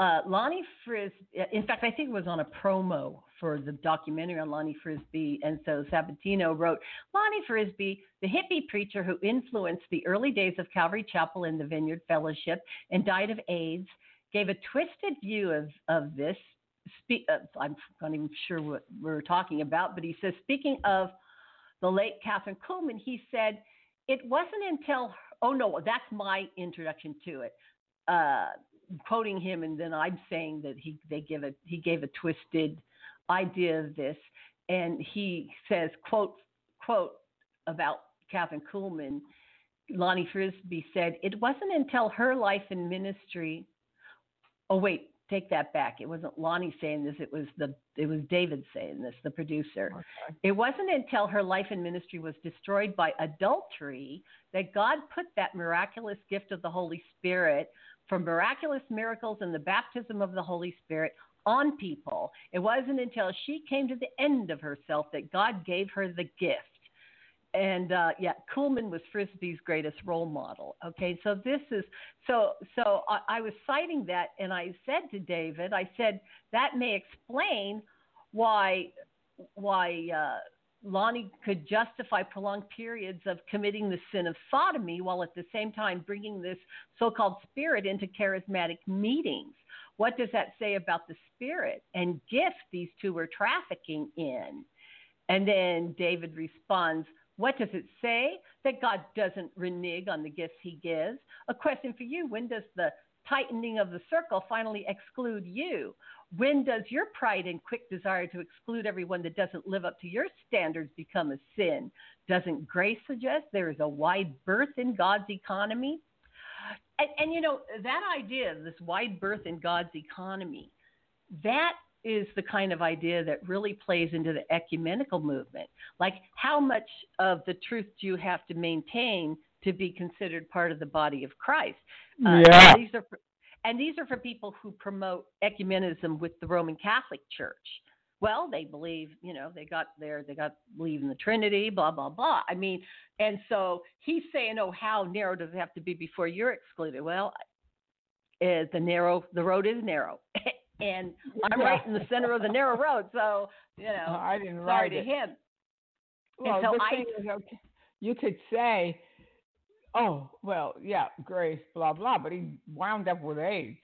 Uh, Lonnie Frisbee, in fact, I think it was on a promo for the documentary on Lonnie Frisbee. And so Sabatino wrote Lonnie Frisbee, the hippie preacher who influenced the early days of Calvary Chapel and the Vineyard Fellowship and died of AIDS, gave a twisted view of, of this. Spe- uh, I'm not even sure what we're talking about, but he says, speaking of the late Kathryn Kuhlman, he said, it wasn't until, oh no, that's my introduction to it. Uh, quoting him, and then I'm saying that he they give a he gave a twisted idea of this, and he says quote quote about Kathryn Kuhlman. Lonnie Frisbee said it wasn't until her life in ministry. Oh wait, take that back. It wasn't Lonnie saying this. It was the it was David saying this, the producer. Okay. It wasn't until her life and ministry was destroyed by adultery that God put that miraculous gift of the Holy Spirit from miraculous miracles and the baptism of the Holy Spirit on people. It wasn't until she came to the end of herself that God gave her the gift. And uh, yeah, Kuhlman was Frisbee's greatest role model. Okay, so this is so. So I, I was citing that, and I said to David, I said that may explain why why uh, Lonnie could justify prolonged periods of committing the sin of sodomy while at the same time bringing this so called spirit into charismatic meetings. What does that say about the spirit and gift these two were trafficking in? And then David responds, What does it say? That God doesn't renege on the gifts he gives. A question for you When does the tightening of the circle finally exclude you? When does your pride and quick desire to exclude everyone that doesn't live up to your standards become a sin? Doesn't grace suggest there is a wide berth in God's economy? And, and you know, that idea, this wide berth in God's economy, that is the kind of idea that really plays into the ecumenical movement. Like, how much of the truth do you have to maintain to be considered part of the body of Christ? Uh, yeah. These are and these are for people who promote ecumenism with the Roman Catholic Church. Well, they believe, you know, they got there, they got believe in the Trinity, blah blah blah. I mean, and so he's saying, oh, how narrow does it have to be before you're excluded? Well, uh, the narrow, the road is narrow, and I'm yeah. right in the center of the narrow road. So, you know, I didn't sorry write to it. him. Well, and so the I, is, okay, you could say, oh, well, yeah, grace, blah blah, but he wound up with AIDS.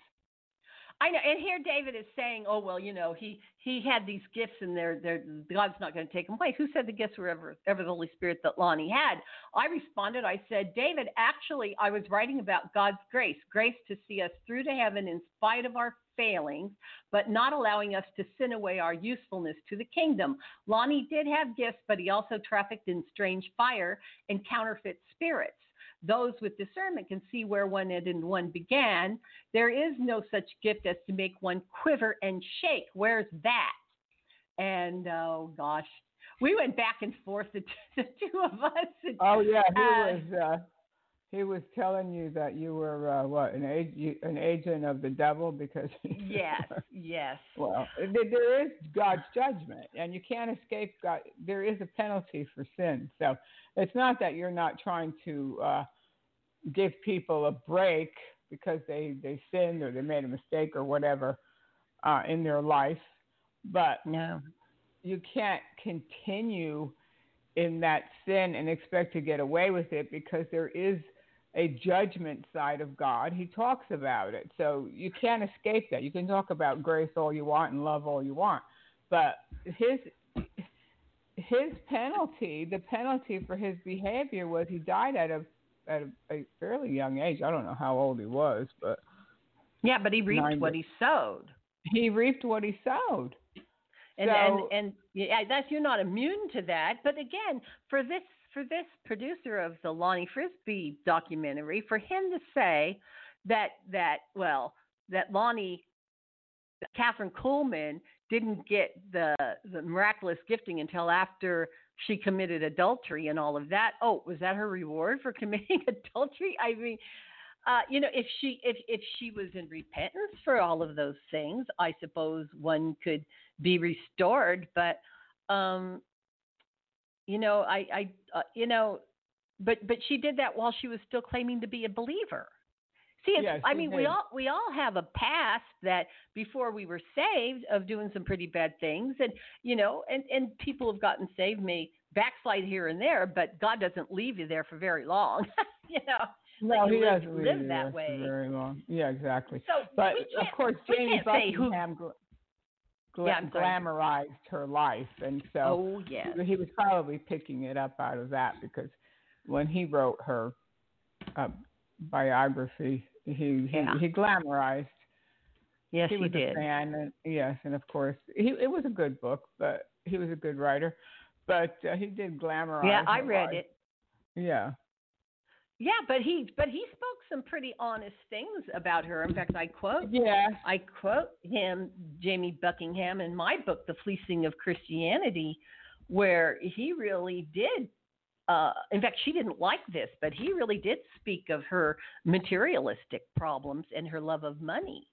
I know, and here David is saying, "Oh well, you know, he he had these gifts, and they're they're God's not going to take them away." Who said the gifts were ever ever the Holy Spirit that Lonnie had? I responded, I said, "David, actually, I was writing about God's grace, grace to see us through to heaven in spite of our failings, but not allowing us to sin away our usefulness to the kingdom. Lonnie did have gifts, but he also trafficked in strange fire and counterfeit spirits." Those with discernment can see where one ended and one began. There is no such gift as to make one quiver and shake. Where's that? And oh gosh, we went back and forth the, the two of us. And, oh yeah, he uh, was. Uh, he was telling you that you were uh, what an an agent of the devil because. yes, yes. Well, there is God's judgment, and you can't escape God. There is a penalty for sin, so it's not that you're not trying to uh, give people a break because they they sinned or they made a mistake or whatever uh, in their life, but no, you can't continue in that sin and expect to get away with it because there is a judgment side of God. He talks about it. So you can't escape that. You can talk about grace all you want and love all you want, but his his penalty, the penalty for his behavior was he died at a at a, a fairly young age. I don't know how old he was, but yeah, but he reaped 90. what he sowed. He reaped what he sowed. And, so, and and yeah, that's you're not immune to that. But again, for this for this producer of the Lonnie Frisbee documentary, for him to say that that well that Lonnie Kathryn Kuhlman didn't get the the miraculous gifting until after she committed adultery and all of that. Oh, was that her reward for committing adultery? I mean, uh, you know, if she if if she was in repentance for all of those things, I suppose one could be restored. But um, you know, I I uh, you know, but but she did that while she was still claiming to be a believer. See, it's, Yes, I mean, we all we all have a past that before we were saved of doing some pretty bad things, and you know, and and people have gotten saved may backslide here and there, but God doesn't leave you there for very long, you know. No, like he live- doesn't live you that way. very long. Yeah, exactly. So But of course, Jamie who- Buckingham gl- gla- Yeah, glamorized her life, and so Oh yes. he was probably picking it up out of that because when he wrote her uh, biography, he he, Yeah. he glamorized. Yes, he he did. a fan, and yes, and of course, he it was a good book, but he was a good writer, but uh, he did glamorize. Yeah, I read life. it. Yeah, Yeah, but he but he spoke some pretty honest things about her. In fact, I quote yeah, I quote him, Jamie Buckingham, in my book, The Fleecing of Christianity, where he really did. Uh, in fact, she didn't like this, but he really did speak of her materialistic problems and her love of money.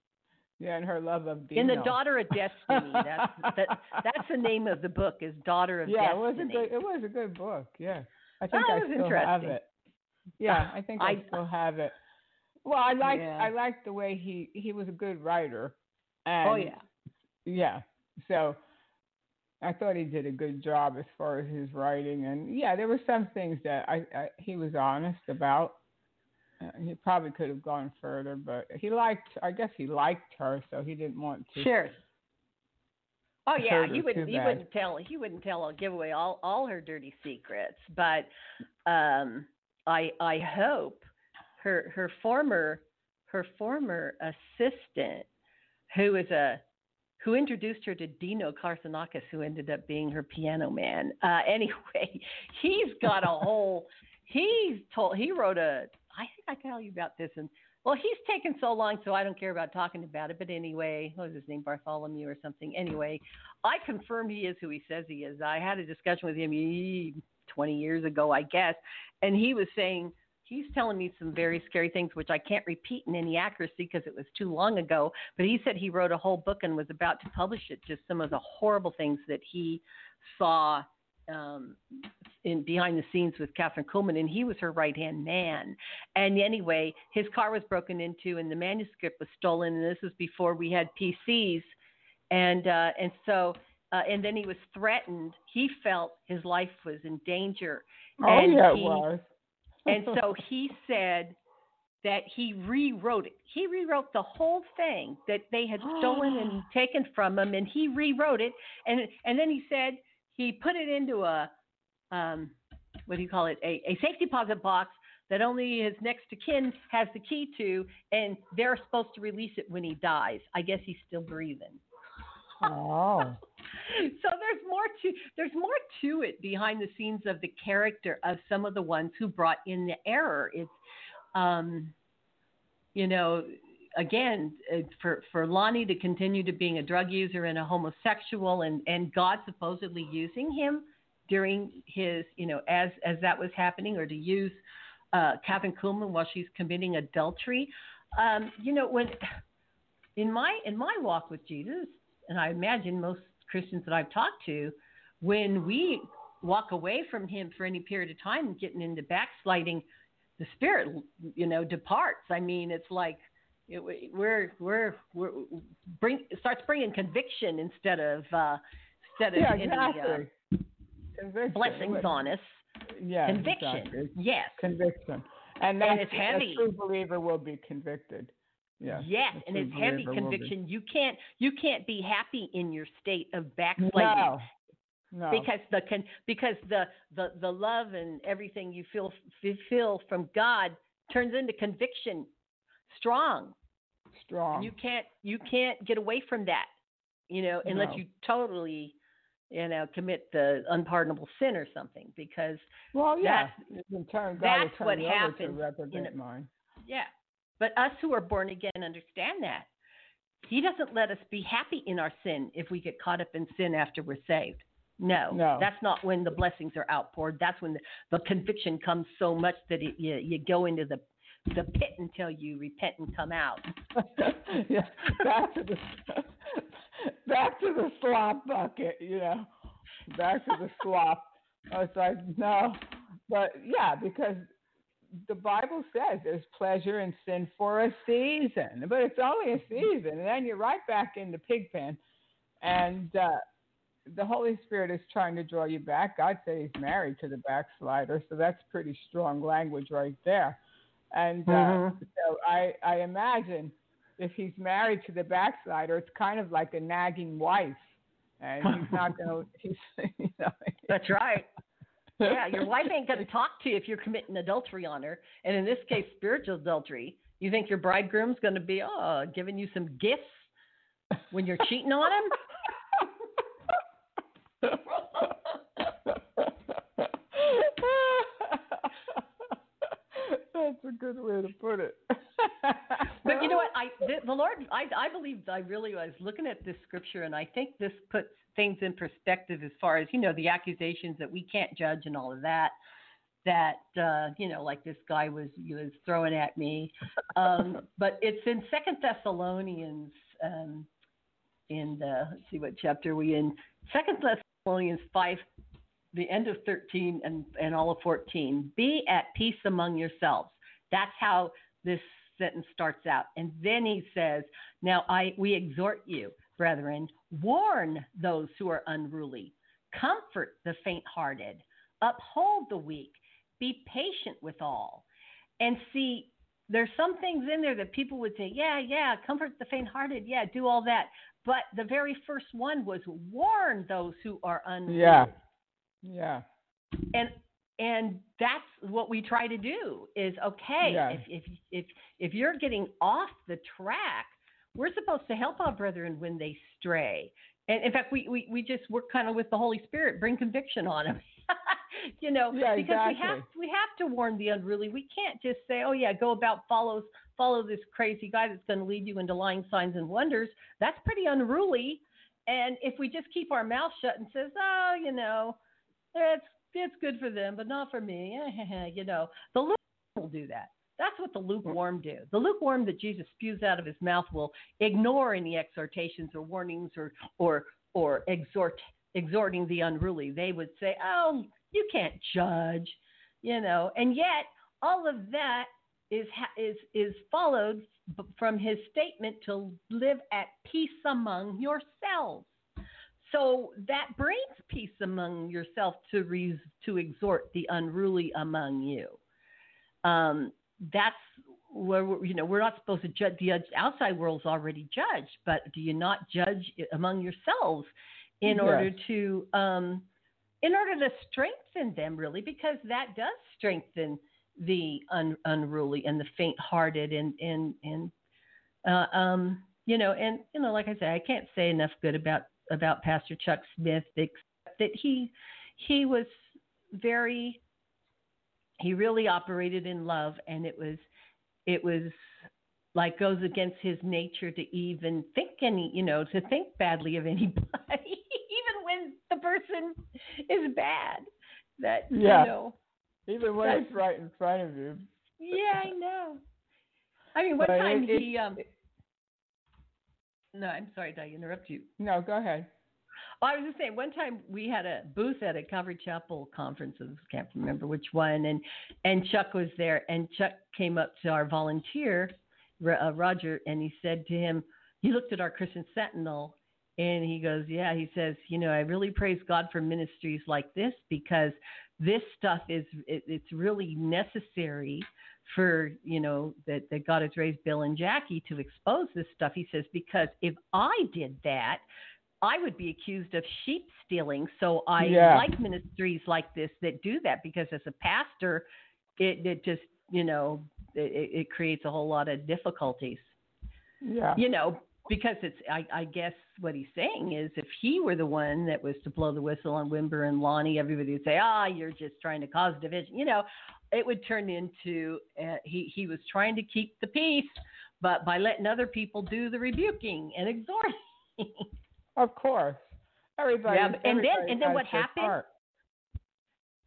yeah, and her love of Dino. In The Daughter of Destiny, that's that, that's the name of the book, is Daughter of yeah, Destiny. Yeah, it was a good it was a good book. Yeah, I think Oh, I still have interesting. it. Yeah, I think I, I- still have it. Well, I like Yeah. I like the way he he was a good writer. And oh yeah. Yeah. So I thought he did a good job as far as his writing, and yeah, there were some things that I, I he was honest about. Uh, he probably could have gone further, but he liked. I guess he liked her, so he didn't want to. Sure. Oh yeah, he wouldn't. He bad. wouldn't tell. He wouldn't tell. or Give away all all her dirty secrets. But um, I I hope her her former her former assistant, who is a who introduced her to Dino Kartsonakis, who ended up being her piano man. Uh, anyway, he's got a whole. He's told. He wrote a. I think I can tell you about this and well, he's taken so long, so I don't care about talking about it. But anyway, what was his name? Bartholomew or something. Anyway, I confirmed he is who he says he is. I had a discussion with him 20 years ago, I guess, and he was saying he's telling me some very scary things, which I can't repeat in any accuracy because it was too long ago. But he said he wrote a whole book and was about to publish it. Just some of the horrible things that he saw um, in behind the scenes with Kathryn Kuhlman, and he was her right hand man. And anyway, his car was broken into, and the manuscript was stolen. And this was before we had PCs, and uh, and so. Uh, and then he was threatened. He felt his life was in danger. Oh and yeah, he, it was. and so he said that he rewrote it. He rewrote the whole thing that they had stolen and taken from him, and he rewrote it. And and then he said he put it into a um, what do you call it? A, a safe deposit box that only his next to kin has the key to, and they're supposed to release it when he dies. I guess he's still breathing. oh. so there's more to there's more to it behind the scenes of the character of some of the ones who brought in the error. It's um, you know, again, uh, for for Lonnie to continue to being a drug user and a homosexual, and and God supposedly using him during his, you know, as as that was happening, or to use uh, Kuhlman while she's committing adultery. Um, you know, when in my in my walk with Jesus, and I imagine most Christians that I've talked to, when we walk away from Him for any period of time, getting into backsliding, the Spirit, you know, departs. I mean, it's like it, we're we're we're bring starts bringing conviction instead of uh, instead of Yeah, any uh, blessings on us. Yeah, conviction, exactly. yes. Conviction. And, And it's heavy. A true believer will be convicted. Yeah. Yes, a and it's heavy believer will be. conviction. You can't you can't be happy in your state of backsliding No. No. because the con, because the, the the love and everything you feel feel from God turns into conviction, strong. strong. And you can't you can't get away from that, you know, unless No. you totally, you know, commit the unpardonable sin or something. Because well, yeah. that's You can turn, God that's will what turn you over happens To reprobate in a- mind. yeah, but us who are born again understand that. He doesn't let us be happy in our sin if we get caught up in sin after we're saved. No, No. that's not when the blessings are outpoured. That's when the, the conviction comes so much that it, you, you go into the the pit until you repent and come out. yeah, back to the back to the slop bucket, you know, back to the slop. I was like, no, but yeah, because the Bible says there's pleasure in sin for a season, but it's only a season, and then you're right back in the pig pen, and uh, the Holy Spirit is trying to draw you back. God said He's married to the backslider, so that's pretty strong language right there. And uh, mm-hmm. so I, I imagine if he's married to the backslider, it's kind of like a nagging wife, and he's not going to. He's, you know. That's right. Yeah, your wife ain't going to talk to you if you're committing adultery on her, and in this case, spiritual adultery. You think your bridegroom's going to be oh giving you some gifts when you're cheating on him? That's a good way to put it. but you know what? I the, the Lord, I I believe I really was looking at this scripture, and I think this puts things in perspective as far as you know the accusations that we can't judge and all of that. That uh, you know, like this guy was was throwing at me, um, but it's in Second Thessalonians. Um, in the let's see what chapter we in Second Thessalonians five the end of 13 and, and all of 14. Be at peace among yourselves. That's how this sentence starts out. And then he says, Now I we exhort you, brethren, warn those who are unruly, comfort the faint hearted, uphold the weak, be patient with all. And see, there's some things in there that people would say, Yeah, yeah, comfort the faint hearted, yeah, do all that. But the very first one was warn those who are unruly. Yeah. Yeah. And and that's what we try to do is okay yeah. if, if if if you're getting off the track we're supposed to help our brethren when they stray and in fact we we, we just work kind of with the holy spirit bring conviction on them you know yeah, because exactly. we have we have to warn the unruly we can't just say oh yeah go about follows follow this crazy guy that's going to lead you into lying signs and wonders that's pretty unruly and if we just keep our mouth shut and says oh you know it's it's good for them, but not for me. you know, the lukewarm will do that. That's what the lukewarm do. The lukewarm that Jesus spews out of his mouth will ignore any exhortations or warnings or or or exhort exhorting the unruly. They would say, "Oh, you can't judge," you know, and yet all of that is is is followed from his statement to live at peace among yourselves. So that brings peace among yourself to re- to exhort the unruly among you. Um, that's where we're, you know we're not supposed to judge. The outside world's already judged, but do you not judge among yourselves in yes. order to um, in order to strengthen them really because that does strengthen the un- unruly and the faint-hearted and and and uh, um, you know and you know like I said I can't say enough good about about Pastor Chuck Smith, except that he he was very he really operated in love, and it was it was like goes against his nature to even think any you know to think badly of anybody, even when the person is bad. That yeah. you know, even when it's right in front of you. Yeah, I know. I mean, one but time it, he um, it, no, I'm sorry, did I interrupt you? No, go ahead. Well, I was just saying, one time we had a booth at a Calvary Chapel conference. I can't remember which one, and and Chuck was there, and Chuck came up to our volunteer, uh, Roger, and he said to him, he looked at our Christian Sentinel, and he goes, yeah, he says, you know, I really praise God for ministries like this because this stuff is it, it's really necessary for you know that, that God has raised Bill and Jackie to expose this stuff. He says because if I did that, I would be accused of sheep stealing. So I yeah. like ministries like this that do that because as a pastor, it, it just you know it, it creates a whole lot of difficulties. Yeah. You know, because it's I, I guess what he's saying is if he were the one that was to blow the whistle on Wimber and Lonnie, everybody would say, ah, you're just trying to cause division. You know, it would turn into uh, he he was trying to keep the peace, but by letting other people do the rebuking and exhorting. of course, everybody. Yeah, and everybody then and then what happened?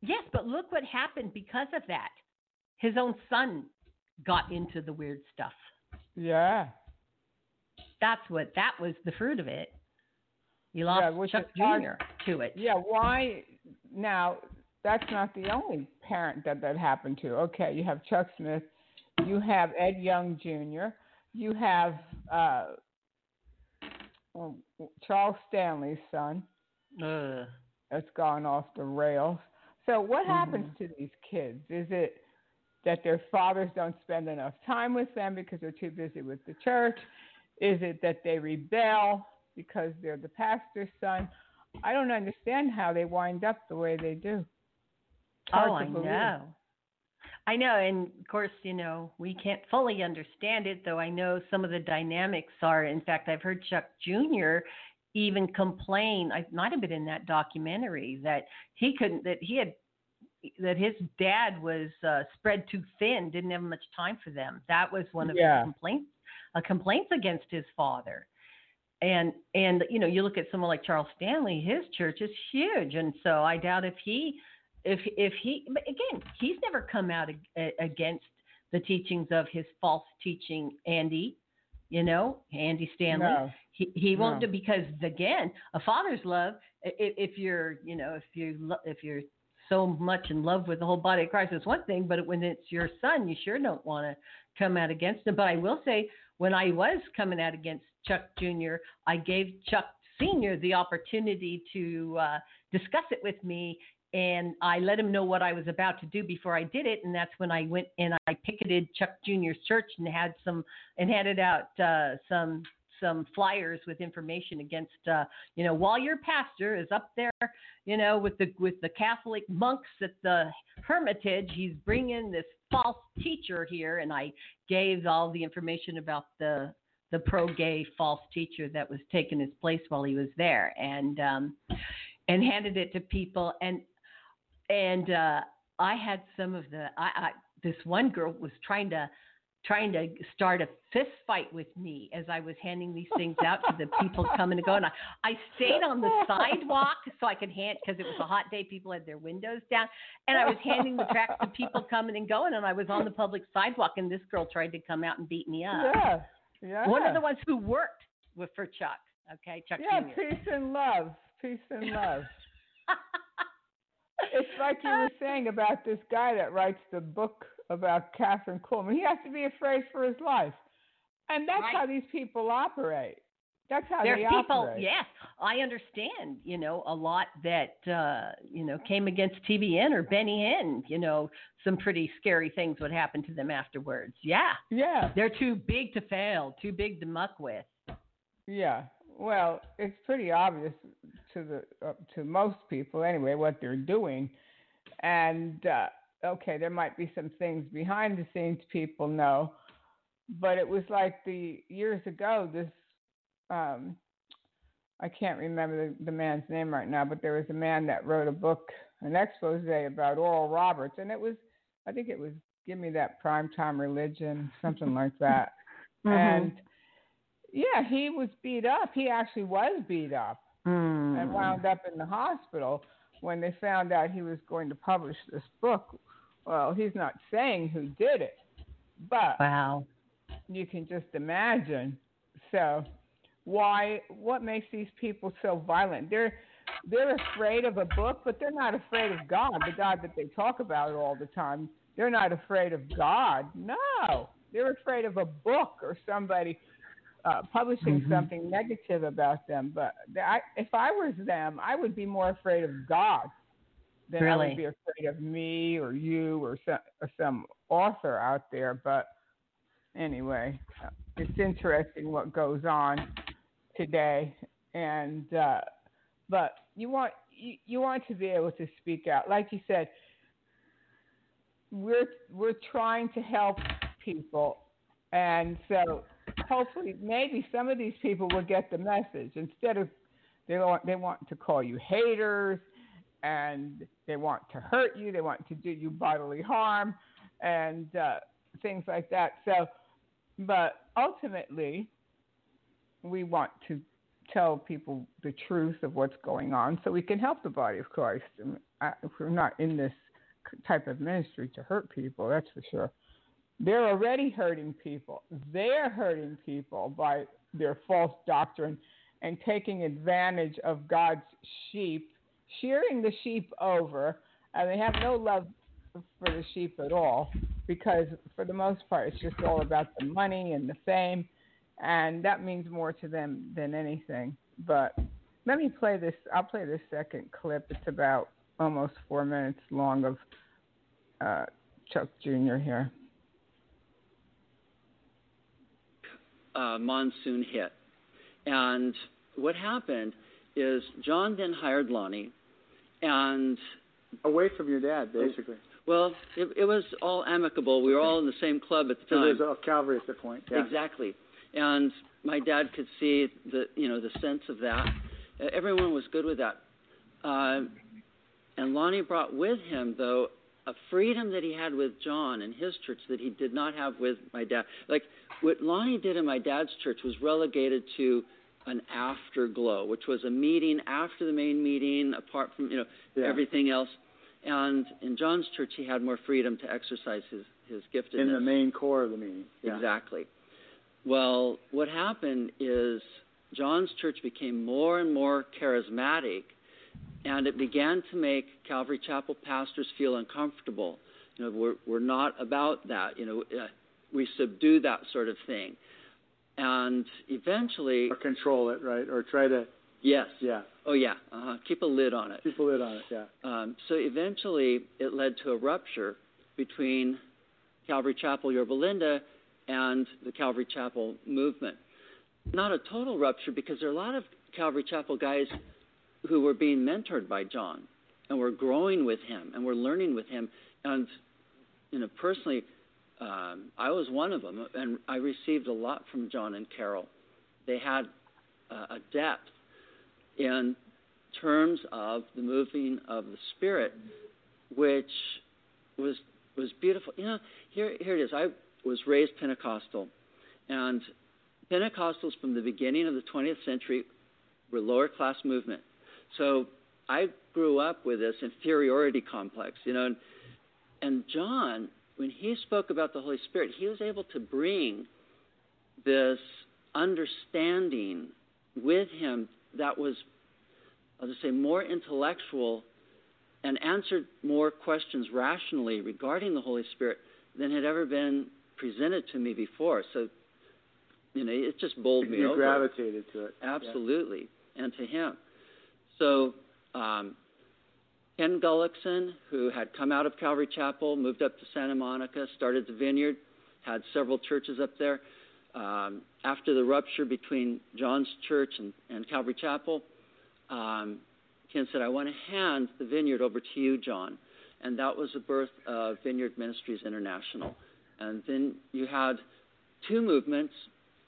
Yes, but look what happened because of that. His own son got into the weird stuff. Yeah. That's what that was the fruit of it. You lost Yeah, Chuck hard- Jr. to it. Yeah, why now that's not the only parent that that happened to. Okay, you have Chuck Smith, you have Ed Young Jr., you have uh, oh, Charles Stanley's son Ugh. that's gone off the rails. So what happens Mm-hmm. to these kids? Is it that their fathers don't spend enough time with them because they're too busy with the church? Is it that they rebel because they're the pastor's son? I don't understand how they wind up the way they do. Hard Oh, I know. I know, and of course, you know, we can't fully understand it, though I know some of the dynamics are. In fact, I've heard Chuck Jr. even complain. I might have been in that documentary that he couldn't, that he had, that his dad was uh, spread too thin, didn't have much time for them. That was one of Yeah. his complaints, uh, complaints against his father. And and you know, you look at someone like Charles Stanley, his church is huge, and so I doubt if he if if he again he's never come out ag- against the teachings of his false teaching andy you know andy stanley. No. he he won't do because again a father's love i- i- if you're you know if you if you're so much in love with the whole body of christ it's one thing but when it's your son you sure don't want to come out against him. But i will say when i was coming out against chuck jr i gave chuck senior the opportunity to uh, discuss it with me and I let him know what I was about to do before I did it, and that's when I went and I picketed Chuck Jr.'s church and had some and handed out uh, some some flyers with information against uh, you know while your pastor is up there you know with the with the Catholic monks at the Hermitage, he's bringing this false teacher here, and I gave all the information about the the pro-gay false teacher that was taking his place while he was there, and um, and handed it to people and and uh, I had some of the I, I this one girl was trying to trying to start a fist fight with me as I was handing these things out to the people coming and going. I, I stayed on the sidewalk so I could hand because it was a hot day. People had their windows down, and I was handing the tracts to people coming and going. And I was on the public sidewalk, and this girl tried to come out and beat me up. Yeah. Yeah. One of the ones who worked with for Chuck. Okay, Chuck Yeah, Jr. peace and love. Peace and love. it's like you were saying about this guy that writes the book about Kathryn Kuhlman. He has to be afraid for his life. And that's Right. how these people operate. That's how There's they people, operate. yes, I understand, you know, a lot that, uh, you know, came against TBN or Benny Hinn, you know, some pretty scary things would happen to them afterwards. Yeah. Yeah. They're too big to fail, too big to muck with. Yeah. Well, it's pretty obvious to the uh, to most people anyway what they're doing, and uh, okay, there might be some things behind the scenes people know, but it was like the years ago. This um, I can't remember the, the man's name right now, but there was a man that wrote a book, an expose about Oral Roberts, and it was I think it was Give Me That Primetime Religion, something like that, and yeah, he was beat up. He actually was beat up Mm. and wound up in the hospital when they found out he was going to publish this book. Well, he's not saying who did it, but Wow. you can just imagine. So, why? What makes these people so violent? They're they're afraid of a book, but they're not afraid of God, the God that they talk about all the time. They're not afraid of God. No, they're afraid of a book or somebody uh, publishing Mhm. something negative about them. But I, if I was them, I would be more afraid of God than I would be afraid of me or you or some, or some author out there. But anyway, it's interesting what goes on today, and uh, but you want you, you want to be able to speak out, like you said. We're we're trying to help people, and so hopefully maybe some of these people will get the message instead of they want they want to call you haters and they want to hurt you, they want to do you bodily harm and uh, things like that. So, but ultimately, we want to tell people the truth of what's going on so we can help the body of Christ. And I, we're not in this type of ministry to hurt people, that's for sure. They're already hurting people. They're hurting people by their false doctrine and taking advantage of God's sheep, shearing the sheep over, and they have no love for the sheep at all because, for the most part, it's just all about the money and the fame, and that means more to them than anything. But let me play this. I'll play this second clip. It's about almost four minutes long of uh, Chuck Jr. here. Uh, monsoon hit. And what happened is John then hired Lonnie, and away from your dad, basically. Well, it, it was all amicable. We were all in the same club at the So time. there's a Calvary at the point. Yeah. Exactly. And my dad could see the you know the sense of that. Everyone was good with that. Uh, and Lonnie brought with him though a freedom that he had with John and his church that he did not have with my dad. Like what Lonnie did in my dad's church was relegated to an afterglow, which was a meeting after the main meeting, apart from you know Yeah. everything else. And in John's church, he had more freedom to exercise his his giftedness. In the main core of the meeting. Yeah. Exactly. Well, what happened is John's church became more and more charismatic, and it began to make Calvary Chapel pastors feel uncomfortable. You know, we're we're not about that. You know, uh, we subdue that sort of thing, and eventually, Or control it, right? Or try to. yes, Yeah. oh yeah, uh-huh. keep a lid on it. Keep a lid on it. Yeah. Um, so eventually, it led to a rupture between Calvary Chapel Yorba Linda and the Calvary Chapel movement. Not a total rupture because there are a lot of Calvary Chapel guys who were being mentored by John and were growing with him and were learning with him. And you know, personally, um, I was one of them, and I received a lot from John and Carol. They had uh, a depth in terms of the moving of the Spirit, which was was beautiful. You know, here here it is. I was raised Pentecostal, and Pentecostals from the beginning of the 20th century were lower class movement. So I grew up with this inferiority complex, you know, and, and John, when he spoke about the Holy Spirit, he was able to bring this understanding with him that was, I'll just say, more intellectual and answered more questions rationally regarding the Holy Spirit than had ever been presented to me before. So, you know, it just bowled me you over. gravitated to it. Absolutely, and to him. So, um, Kenn Gulliksen, who had come out of Calvary Chapel, moved up to Santa Monica, started the Vineyard, had several churches up there. Um, after the rupture between John's church and, and Calvary Chapel, um, Ken said, I want to hand the Vineyard over to you, John. And that was the birth of Vineyard Ministries International. And then you had two movements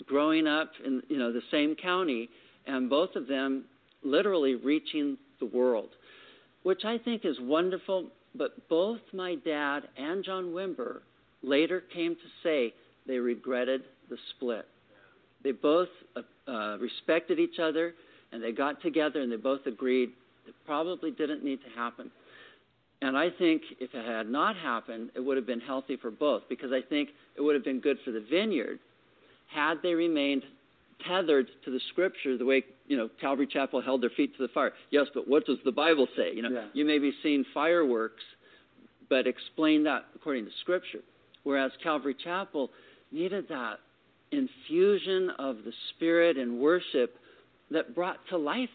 growing up in you know the same county, and both of them literally reaching the world, which I think is wonderful. But both my dad and John Wimber later came to say they regretted the split. They both uh, uh, respected each other, and they got together, and they both agreed it probably didn't need to happen. And I think if it had not happened, it would have been healthy for both because I think it would have been good for the vineyard had they remained tethered to the scripture the way you know Calvary Chapel held their feet to the fire. Yes, but what does the Bible say? You know, Yeah. you may be seeing fireworks, but explain that according to scripture. Whereas Calvary Chapel needed that infusion of the Spirit and worship that brought to life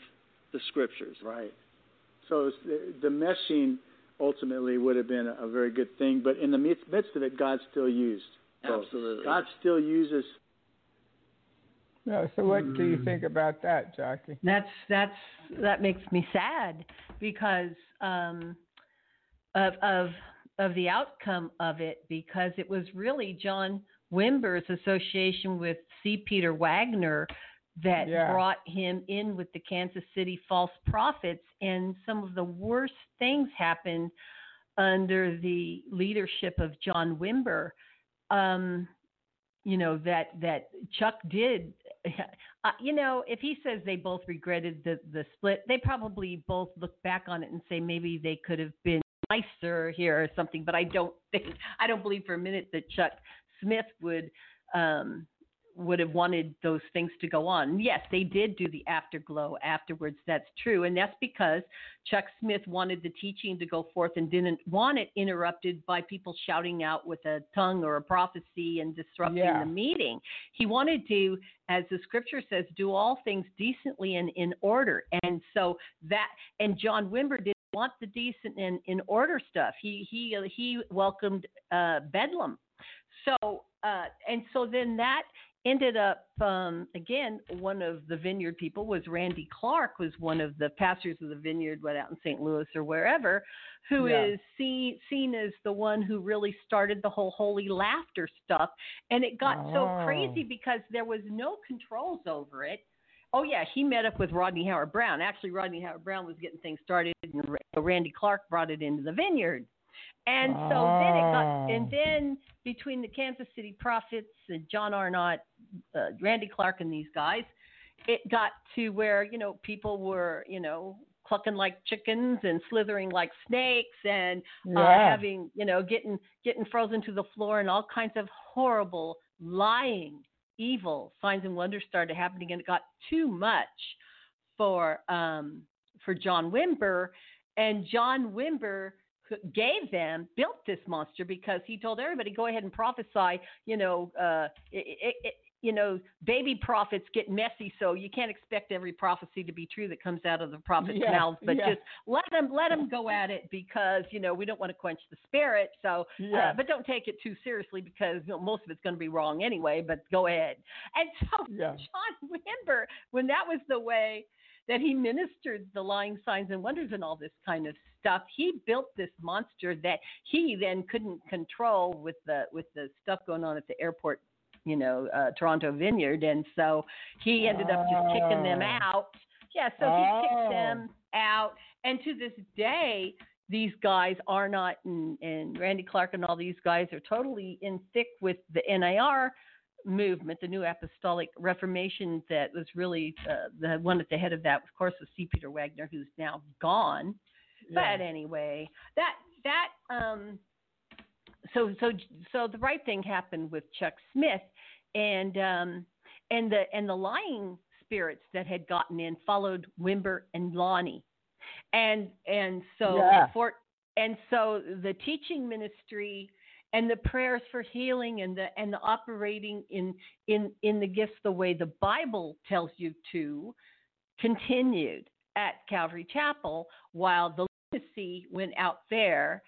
the scriptures. Right. So the, meshing ultimately would have been a, very good thing, but in the midst, midst of it, God still used. both. Absolutely. God still uses. No, so what do you think about that, Jackie? That's that's that makes me sad because um, of of of the outcome of it because it was really John Wimber's association with C. Peter Wagner that Yeah. brought him in with the Kansas City false prophets, and some of the worst things happened under the leadership of John Wimber. Um, you know that that Chuck did. Uh, you know, if he says they both regretted the the split, they probably both look back on it and say maybe they could have been nicer here or something. But I don't think I don't believe for a minute that Chuck Smith would um, would have wanted those things to go on. Yes, they did do the afterglow afterwards. That's true. And that's because Chuck Smith wanted the teaching to go forth and didn't want it interrupted by people shouting out with a tongue or a prophecy and disrupting Yeah. the meeting. He wanted to, as the scripture says, do all things decently and in order. And so that, and John Wimber didn't want the decent and in order stuff. He, he, he welcomed uh, Bedlam. So, uh, and so then that ended up um, again one of the vineyard people was randy clark was one of the pastors of the vineyard went out in st louis or wherever who is Yeah. seen as the one who really started the whole holy laughter stuff and it got so Oh. crazy because there was no controls over it Oh yeah, he met up with Rodney Howard-Browne. Actually, Rodney Howard-Browne was getting things started, and Randy Clark brought it into the vineyard. And so then it got, Oh. and then between the Kansas City Prophets and John Arnott, uh, Randy Clark, and these guys, it got to where you know people were you know clucking like chickens and slithering like snakes and uh, having you know getting getting frozen to the floor and all kinds of horrible lying evil signs and wonders started happening. And it got too much for um for John Wimber. And John Wimber gave them built this monster because he told everybody go ahead and prophesy you know uh it, it, it, you know baby prophets get messy so you can't expect every prophecy to be true that comes out of the prophet's Yeah, mouth but yeah. just let them let them go at it because you know we don't want to quench the spirit so Yeah. uh, but don't take it too seriously because you know, most of it's going to be wrong anyway but go ahead and so Yeah. John Wimber when that was the way that he ministered the lying signs and wonders and all this kind of stuff. He built this monster that he then couldn't control with the with the stuff going on at the airport, you know, uh, Toronto Vineyard, and so he ended up just kicking them Oh. out. Yeah, so he Oh. kicked them out, and to this day. These guys are not, and, and Randy Clark and all these guys are totally in thick with the NAR movement, the New Apostolic Reformation, that was really uh, the one at the head of that, of course, was C. Peter Wagner, who's now gone. But anyway, that that um, so so so the right thing happened with Chuck Smith, and um, and the and the lying spirits that had gotten in followed Wimber and Lonnie, and and so Yeah. for and so the teaching ministry and the prayers for healing and the and the operating in in in the gifts the way the Bible tells you to continued at Calvary Chapel while the legacy went out there.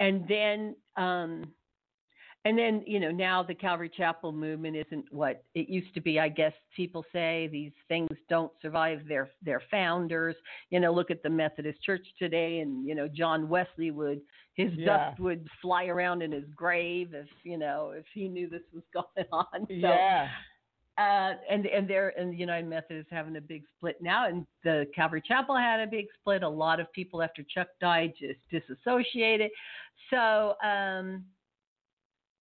And then um and then you know now the Calvary Chapel movement isn't what it used to be I guess people say. These things don't survive. Their their founders. You know look at the Methodist Church today and you know John Wesley would his Yeah. dust would fly around in his grave if you know if he knew this was going on so yeah. uh, and and they're and the United Methodist having a big split now, and the Calvary Chapel had a big split. A lot of people after Chuck died just disassociated. So um,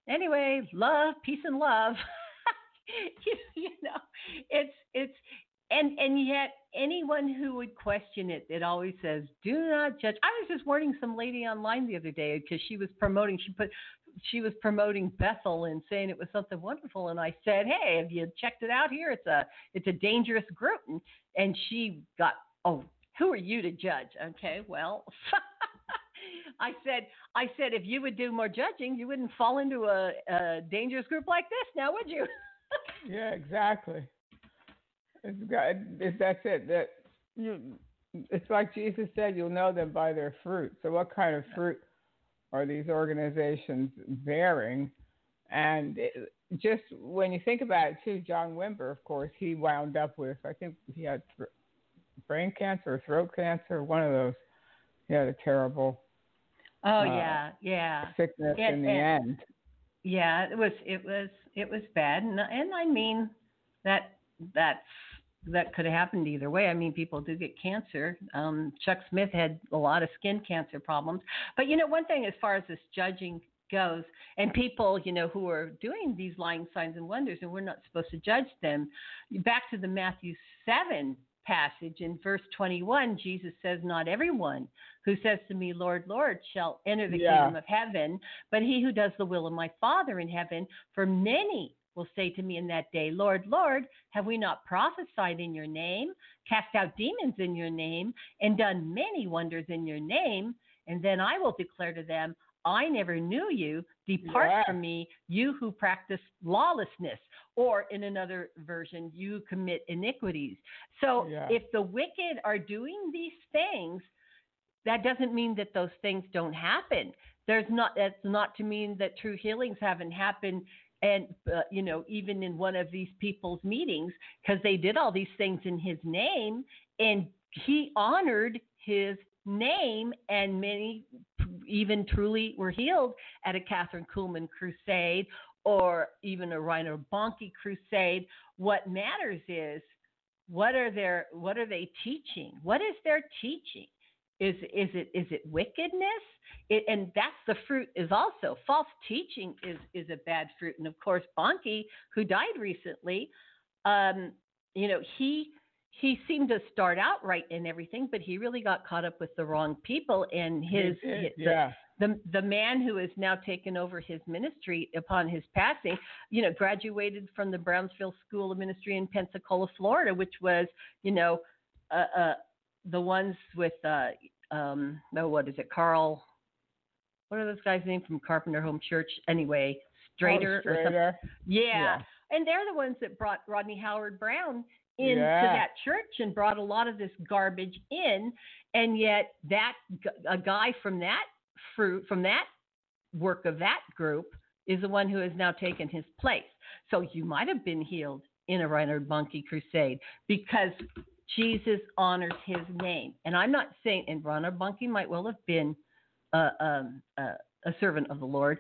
anyway, love, peace, and love. you, you know, it's it's and and yet anyone who would question it, it always says, "Do not judge." I was just warning some lady online the other day because she was promoting. She put she was promoting Bethel and saying it was something wonderful, and I said, "Hey, have you checked it out here? It's a it's a dangerous group." And, and she got, "Oh, who are you to judge?" Okay, well. I said, I said, if you would do more judging, you wouldn't fall into a, a dangerous group like this, now would you? Yeah, exactly. It's that's it. That you, it's like Jesus said, you'll know them by their fruit. So, what kind of fruit are these organizations bearing? And it, just when you think about it, too, John Wimber, of course, he wound up with, I think he had thr brain cancer or throat cancer, one of those. He had a terrible Oh Uh, yeah, yeah. sickness And- in the and- end. Yeah, it was it was it was bad, and and I mean that that's that could have happened either way. I mean, people do get cancer. Um, Chuck Smith had a lot of skin cancer problems, but you know, one thing as far as this judging goes, and people you know who are doing these lying signs and wonders, and we're not supposed to judge them. Back to the Matthew seven passage in verse 21, Jesus says, Not everyone who says to me, Lord, Lord, shall enter the Yeah. kingdom of heaven, but he who does the will of my Father in heaven. For many will say to me in that day, Lord, Lord, have we not prophesied in your name, cast out demons in your name, and done many wonders in your name? And then I will declare to them, I never knew you. Depart Yeah. from me, you who practice lawlessness. Or in another version, you commit iniquities. So Yeah. if the wicked are doing these things, that doesn't mean that those things don't happen. There's not. That's not to mean that true healings haven't happened. And uh, you know, even in one of these people's meetings, because they did all these things in His name, and He honored His name, and many even truly were healed at a Kathryn Kuhlman crusade or even a Reinhard Bonnke crusade. What matters is what are their what are they teaching? What is their teaching? Is is it is it wickedness? It, and that's the fruit is also false teaching is is a bad fruit. And of course, Bonnke, who died recently, um, you know he he seemed to start out right in everything, but he really got caught up with the wrong people. And his, He did, the- yeah. the the man who has now taken over his ministry upon his passing, you know, graduated from the Brownsville School of Ministry in Pensacola, Florida, which was, you know, uh, uh, the ones with, uh, um, no, what is it, Carl? What are those guys' names from Carpenter Home Church? Anyway, Strader Oh, or something. Yeah. Yeah. And they're the ones that brought Rodney Howard-Browne into Yeah. that church and brought a lot of this garbage in. And yet, that a guy from that fruit, from that work of that group, is the one who has now taken his place. So you might have been healed in a Reinhard Bonnke crusade because Jesus honors his name. And I'm not saying, and Reinhard Bonnke might well have been uh, um, uh, a servant of the Lord,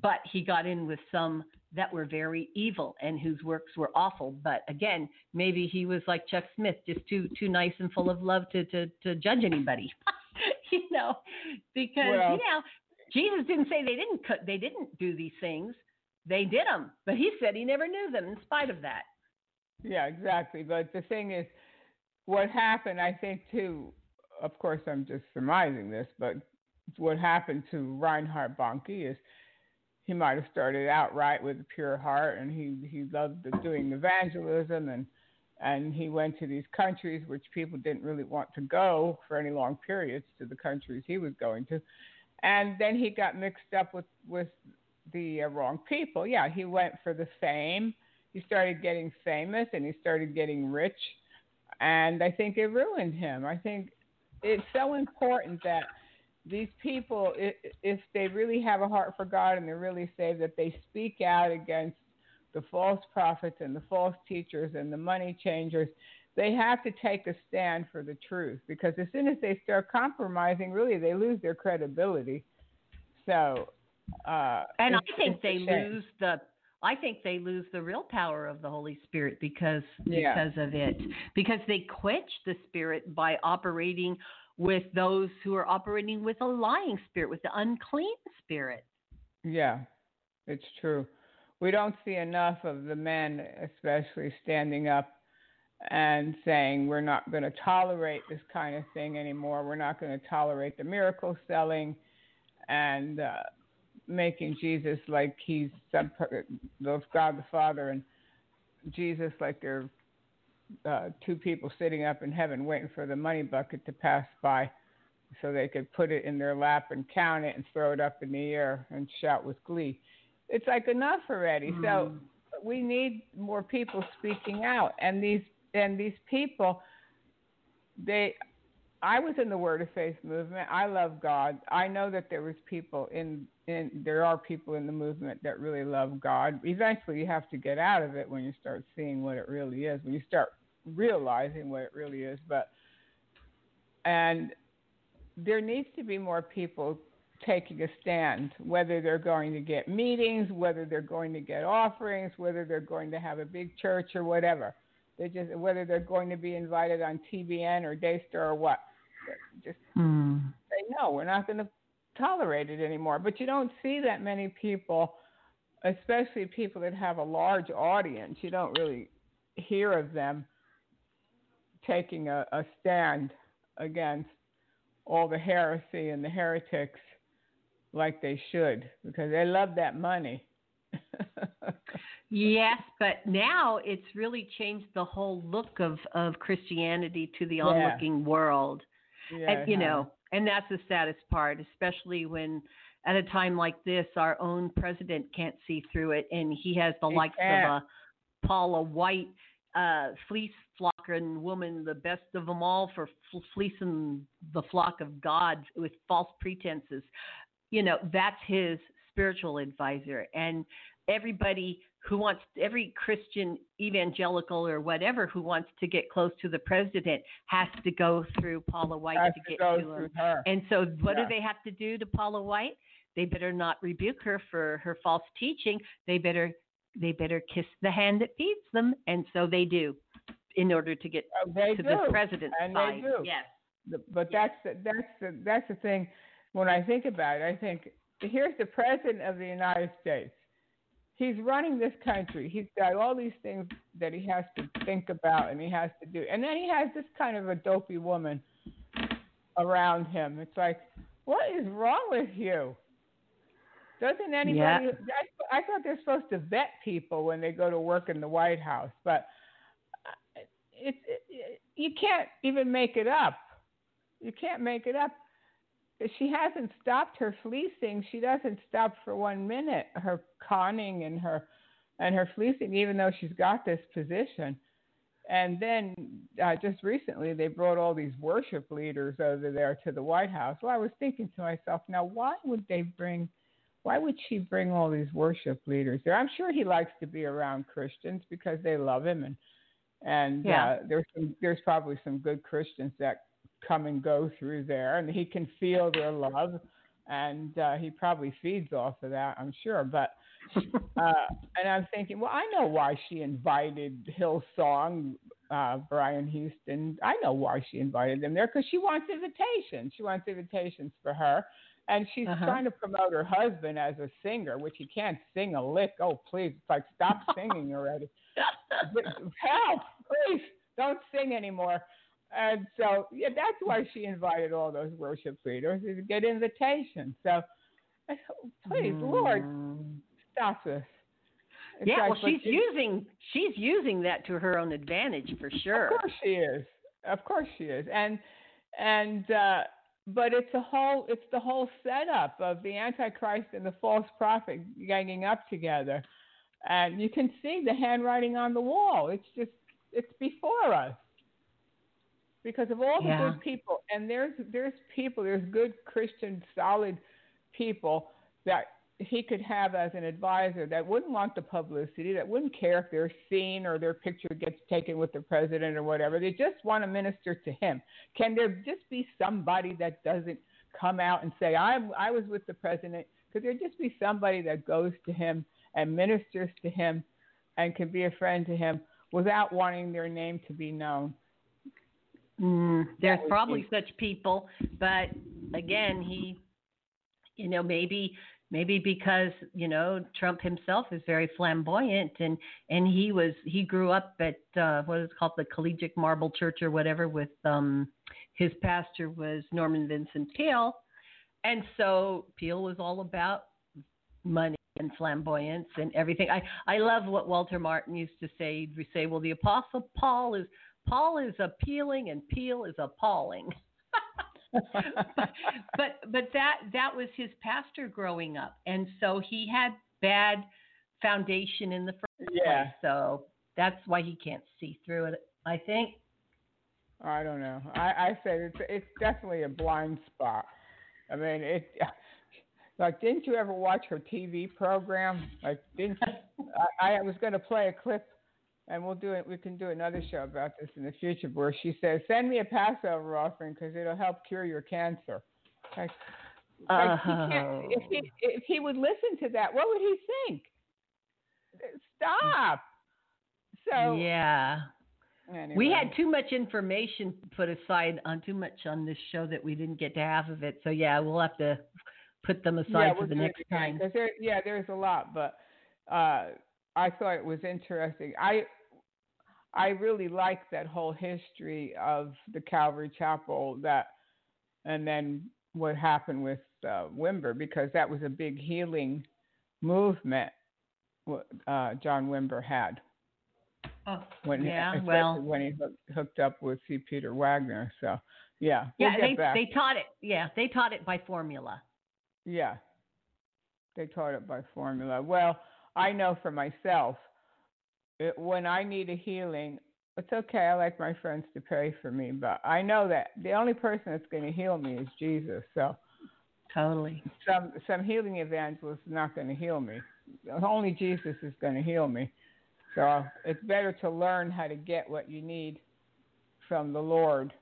but he got in with some that were very evil and whose works were awful. But again, maybe he was like Chuck Smith, just too too nice and full of love to to, to judge anybody, you know, because Well- you know Jesus didn't say they didn't cut, they didn't do these things, they did them, but he said he never knew them in spite of that. Yeah, exactly. But the thing is, what happened, I think, too, of course, I'm just surmising this, but what happened to Reinhard Bonnke is he might have started out right with a pure heart and he, he loved doing evangelism and and he went to these countries which people didn't really want to go for any long periods to the countries he was going to. And then he got mixed up with with the uh, wrong people. Yeah he went for the fame. He started getting famous and he started getting rich and i think it ruined him. I think it's so important that these people if they really have a heart for god and they're really saved that they speak out against the false prophets and the false teachers and the money changers. They have to take a stand for the truth because as soon as they start compromising really they lose their credibility. So uh And I think they lose the I think they lose the real power of the Holy Spirit because Yeah. because of it. Because they quench the spirit by operating with those who are operating with a lying spirit, with the unclean spirit. Yeah, it's true. We don't see enough of the men, especially standing up and saying, we're not going to tolerate this kind of thing anymore. We're not going to tolerate the miracle selling and uh, making Jesus like he's some, of God the Father and Jesus like they're uh, two people sitting up in heaven waiting for the money bucket to pass by so they could put it in their lap and count it and throw it up in the air and shout with glee. It's like enough already. So we need more people speaking out and these and these people they I was in the Word of Faith movement. I love God. I know that there was people in in there are people in the movement that really love God. Eventually you have to get out of it when you start seeing what it really is, when you start realizing what it really is. But and there needs to be more people taking a stand, whether they're going to get meetings, whether they're going to get offerings, whether they're going to have a big church or whatever. They just whether they're going to be invited on TBN or Daystar or what. Just hmm. say no, we're not going to tolerate it anymore. But you don't see that many people, especially people that have a large audience. You don't really hear of them taking a, a stand against all the heresy and the heretics like they should because they love that money. yes, but now it's really changed the whole look of, of Christianity to the Yeah. onlooking world. Yeah, and you know, and that's the saddest part, especially when at a time like this, our own president can't see through it, and he has the He likes can't. of a Paula White, uh, fleece flocking woman, the best of them all for fleecing the flock of God with false pretenses. You know, that's his spiritual advisor, and everybody who wants every Christian evangelical or whatever who wants to get close to the president has to go through Paula White Has to get to him. her. And so, what Yeah. do they have to do to Paula White? They better not rebuke her for her false teaching. They better they better kiss the hand that feeds them, and so they do, in order to get uh, they to do. the president's and side. They do. Yes. The- But that's the, that's the that's the thing. When I think about it, I think here's the president of the United States. He's running this country. He's got all these things that he has to think about and he has to do, and then he has this kind of a dopey woman around him. It's like, what is wrong with you? Doesn't anybody? Yeah. I, I thought they're supposed to vet people when they go to work in the White House, but uh, it, it, you can't even make it up. You can't make it up. She hasn't stopped her fleecing. She doesn't stop for one minute. Her conning and her and her fleecing, even though she's got this position. And then uh, just recently, they brought all these worship leaders over there to the White House. Well, I was thinking to myself, now why would they bring? Why would she bring all these worship leaders there? I'm sure he likes to be around Christians because they love him, and and Yeah. uh, there's some, there's probably some good Christians that come and go through there, and he can feel their love, and uh, he probably feeds off of that, I'm sure. But uh, and I'm thinking, well, I know why she invited Hillsong, uh, Brian Houston. I know why she invited them there because she wants invitations. She wants invitations for her. And she's Uh-huh. trying to promote her husband as a singer, which he can't sing a lick. Oh, please, it's like stop singing already. Help, please, don't sing anymore. And so, yeah, that's why she invited all those worship leaders is to get invitations. So, please, Lord, Mm. stop this. It's Yeah, well, she's using she's using that to her own advantage for sure. Of course she is. Of course she is. And and uh but it's a whole it's the whole setup of the antichrist and the false prophet ganging up together. And you can see the handwriting on the wall. It's just it's before us. Because of all the Yeah. good people and there's there's people, there's good Christian solid people that he could have as an advisor that wouldn't want the publicity, that wouldn't care if they're seen or their picture gets taken with the president or whatever. They just want to minister to him. Can there just be somebody that doesn't come out and say, I, I was with the president? Could there just be somebody that goes to him and ministers to him and can be a friend to him without wanting their name to be known? Mm, there's probably such people, but again, he, you know, maybe maybe because you know Trump himself is very flamboyant, and and he was he grew up at uh, what is it called the Collegiate Marble Church or whatever with um his pastor was Norman Vincent Peale, and so Peale was all about money and flamboyance and everything. I I love what Walter Martin used to say. He'd say, "Well, the Apostle Paul is Paul is appealing and Peale is appalling." but but that that was his pastor growing up, and so he had bad foundation in the first Yeah. place. So that's why he can't see through it. I think. I don't know. I, I said it's it's definitely a blind spot. I mean, it. Like, didn't you ever watch her TV program? Like, didn't I, I was going to play a clip, and we'll do it. We can do another show about this in the future, where she says, "Send me a Passover offering because it'll help cure your cancer." Like, like he can't, if he if he would listen to that, what would he think? Stop. So yeah. Anyway. We had too much information put aside on too much on this show that we didn't get to half of it. So yeah, we'll have to put them aside yeah, for the next time. there, yeah, there's a lot, but uh, I thought it was interesting. I I really like that whole history of the Calvary Chapel that, and then what happened with uh, Wimber because that was a big healing movement. Uh, John Wimber had. Oh, when yeah, he, well, when he hooked up with C. Peter Wagner, so yeah, yeah, we'll they back. they taught it. Yeah, they taught it by formula. Yeah, they taught it by formula. Well, I know for myself, it, when I need a healing, it's okay. I like my friends to pray for me, but I know that the only person that's going to heal me is Jesus. So totally, some some healing evangelist is not going to heal me. Only Jesus is going to heal me. So it's better to learn how to get what you need from the Lord.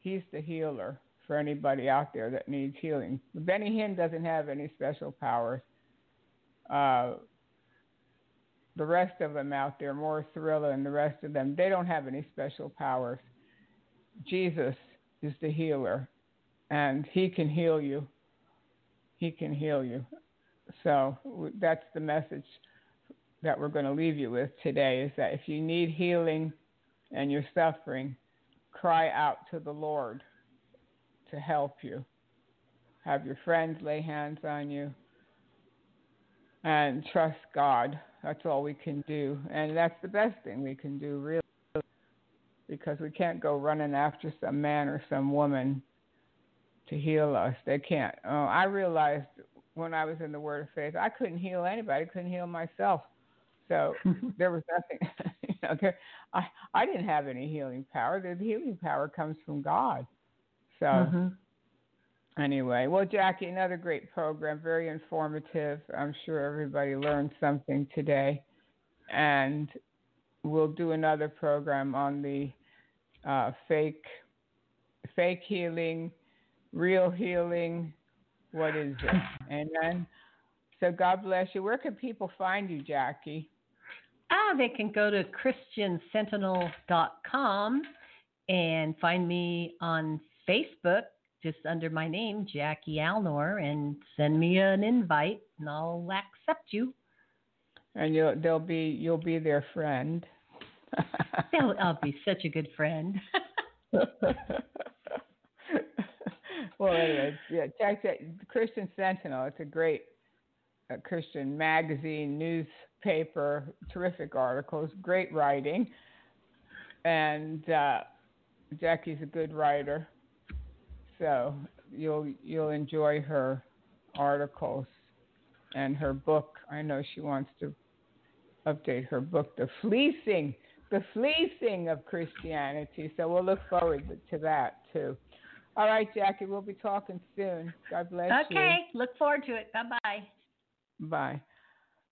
He's the healer for anybody out there that needs healing. Benny Hinn doesn't have any special powers. Uh, the rest of them out there, more Thriller and the rest of them, they don't have any special powers. Jesus is the healer, and He can heal you. He can heal you. So that's the message that we're going to leave you with today is that if you need healing and you're suffering, cry out to the Lord to help you. Have your friends lay hands on you and trust God. That's all we can do. And that's the best thing we can do, really, because we can't go running after some man or some woman to heal us. They can't. Uh, I realized when I was in the Word of Faith, I couldn't heal anybody, I couldn't heal myself. So there was nothing. you know, there, I I didn't have any healing power. The healing power comes from God. So mm-hmm. Anyway, well, Jackie, another great program, very informative. I'm sure everybody learned something today, and we'll do another program on the uh, fake fake healing, real healing. What is it? Amen. So God bless you. Where can people find you, Jackie? Ah, they can go to christiansentinel.com and find me on Facebook just under my name, Jackie Alnor, and send me an invite, and I'll accept you. And you'll they'll be you'll be their friend. I'll be such a good friend. well, anyways, yeah, check that Christian Sentinel. It's a great uh, Christian magazine, newspaper, terrific articles, great writing, and uh, Jackie's a good writer, so you'll you'll enjoy her articles and her book. I know she wants to update her book, The Fleecing, The Fleecing of Christianity. So we'll look forward to that too. All right, Jackie, we'll be talking soon. God bless okay, you. Okay, look forward to it. Bye bye. Bye.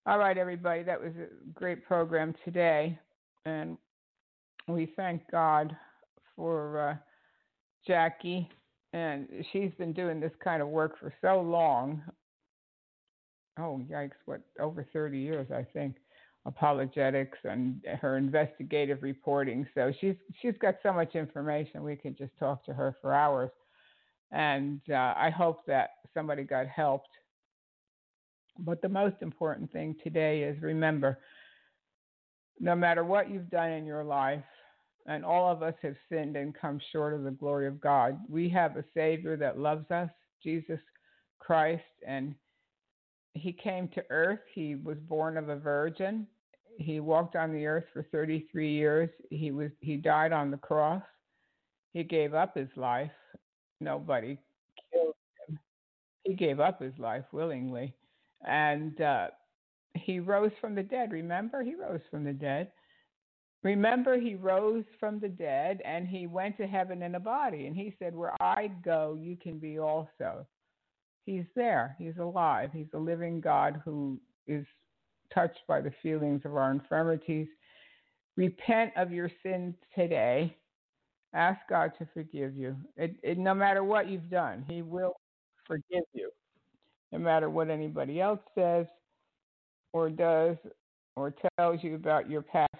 All right, everybody, that was a great program today. And we thank God for uh, Jackie. And she's been doing this kind of work for so long. Oh, yikes, what, over 30 years, I think. Apologetics and her investigative reporting. So she's she's got so much information. We could just talk to her for hours. And uh, I hope that somebody got helped but the most important thing today is remember no matter what you've done in your life, and all of us have sinned and come short of the glory of God, we have a Savior that loves us, Jesus Christ, and He came to earth. He was born of a virgin. He walked on the earth for 33 years. He was he died on the cross. He gave up his life. Nobody killed him. He gave up his life willingly and uh, he rose from the dead. Remember, he rose from the dead. Remember, he rose from the dead and he went to heaven in a body. And he said, Where I go, you can be also. He's there. He's alive. He's a living God who is touched by the feelings of our infirmities. Repent of your sins today. Ask God to forgive you. It, it, no matter what you've done, He will forgive you no matter what anybody else says or does or tells you about your past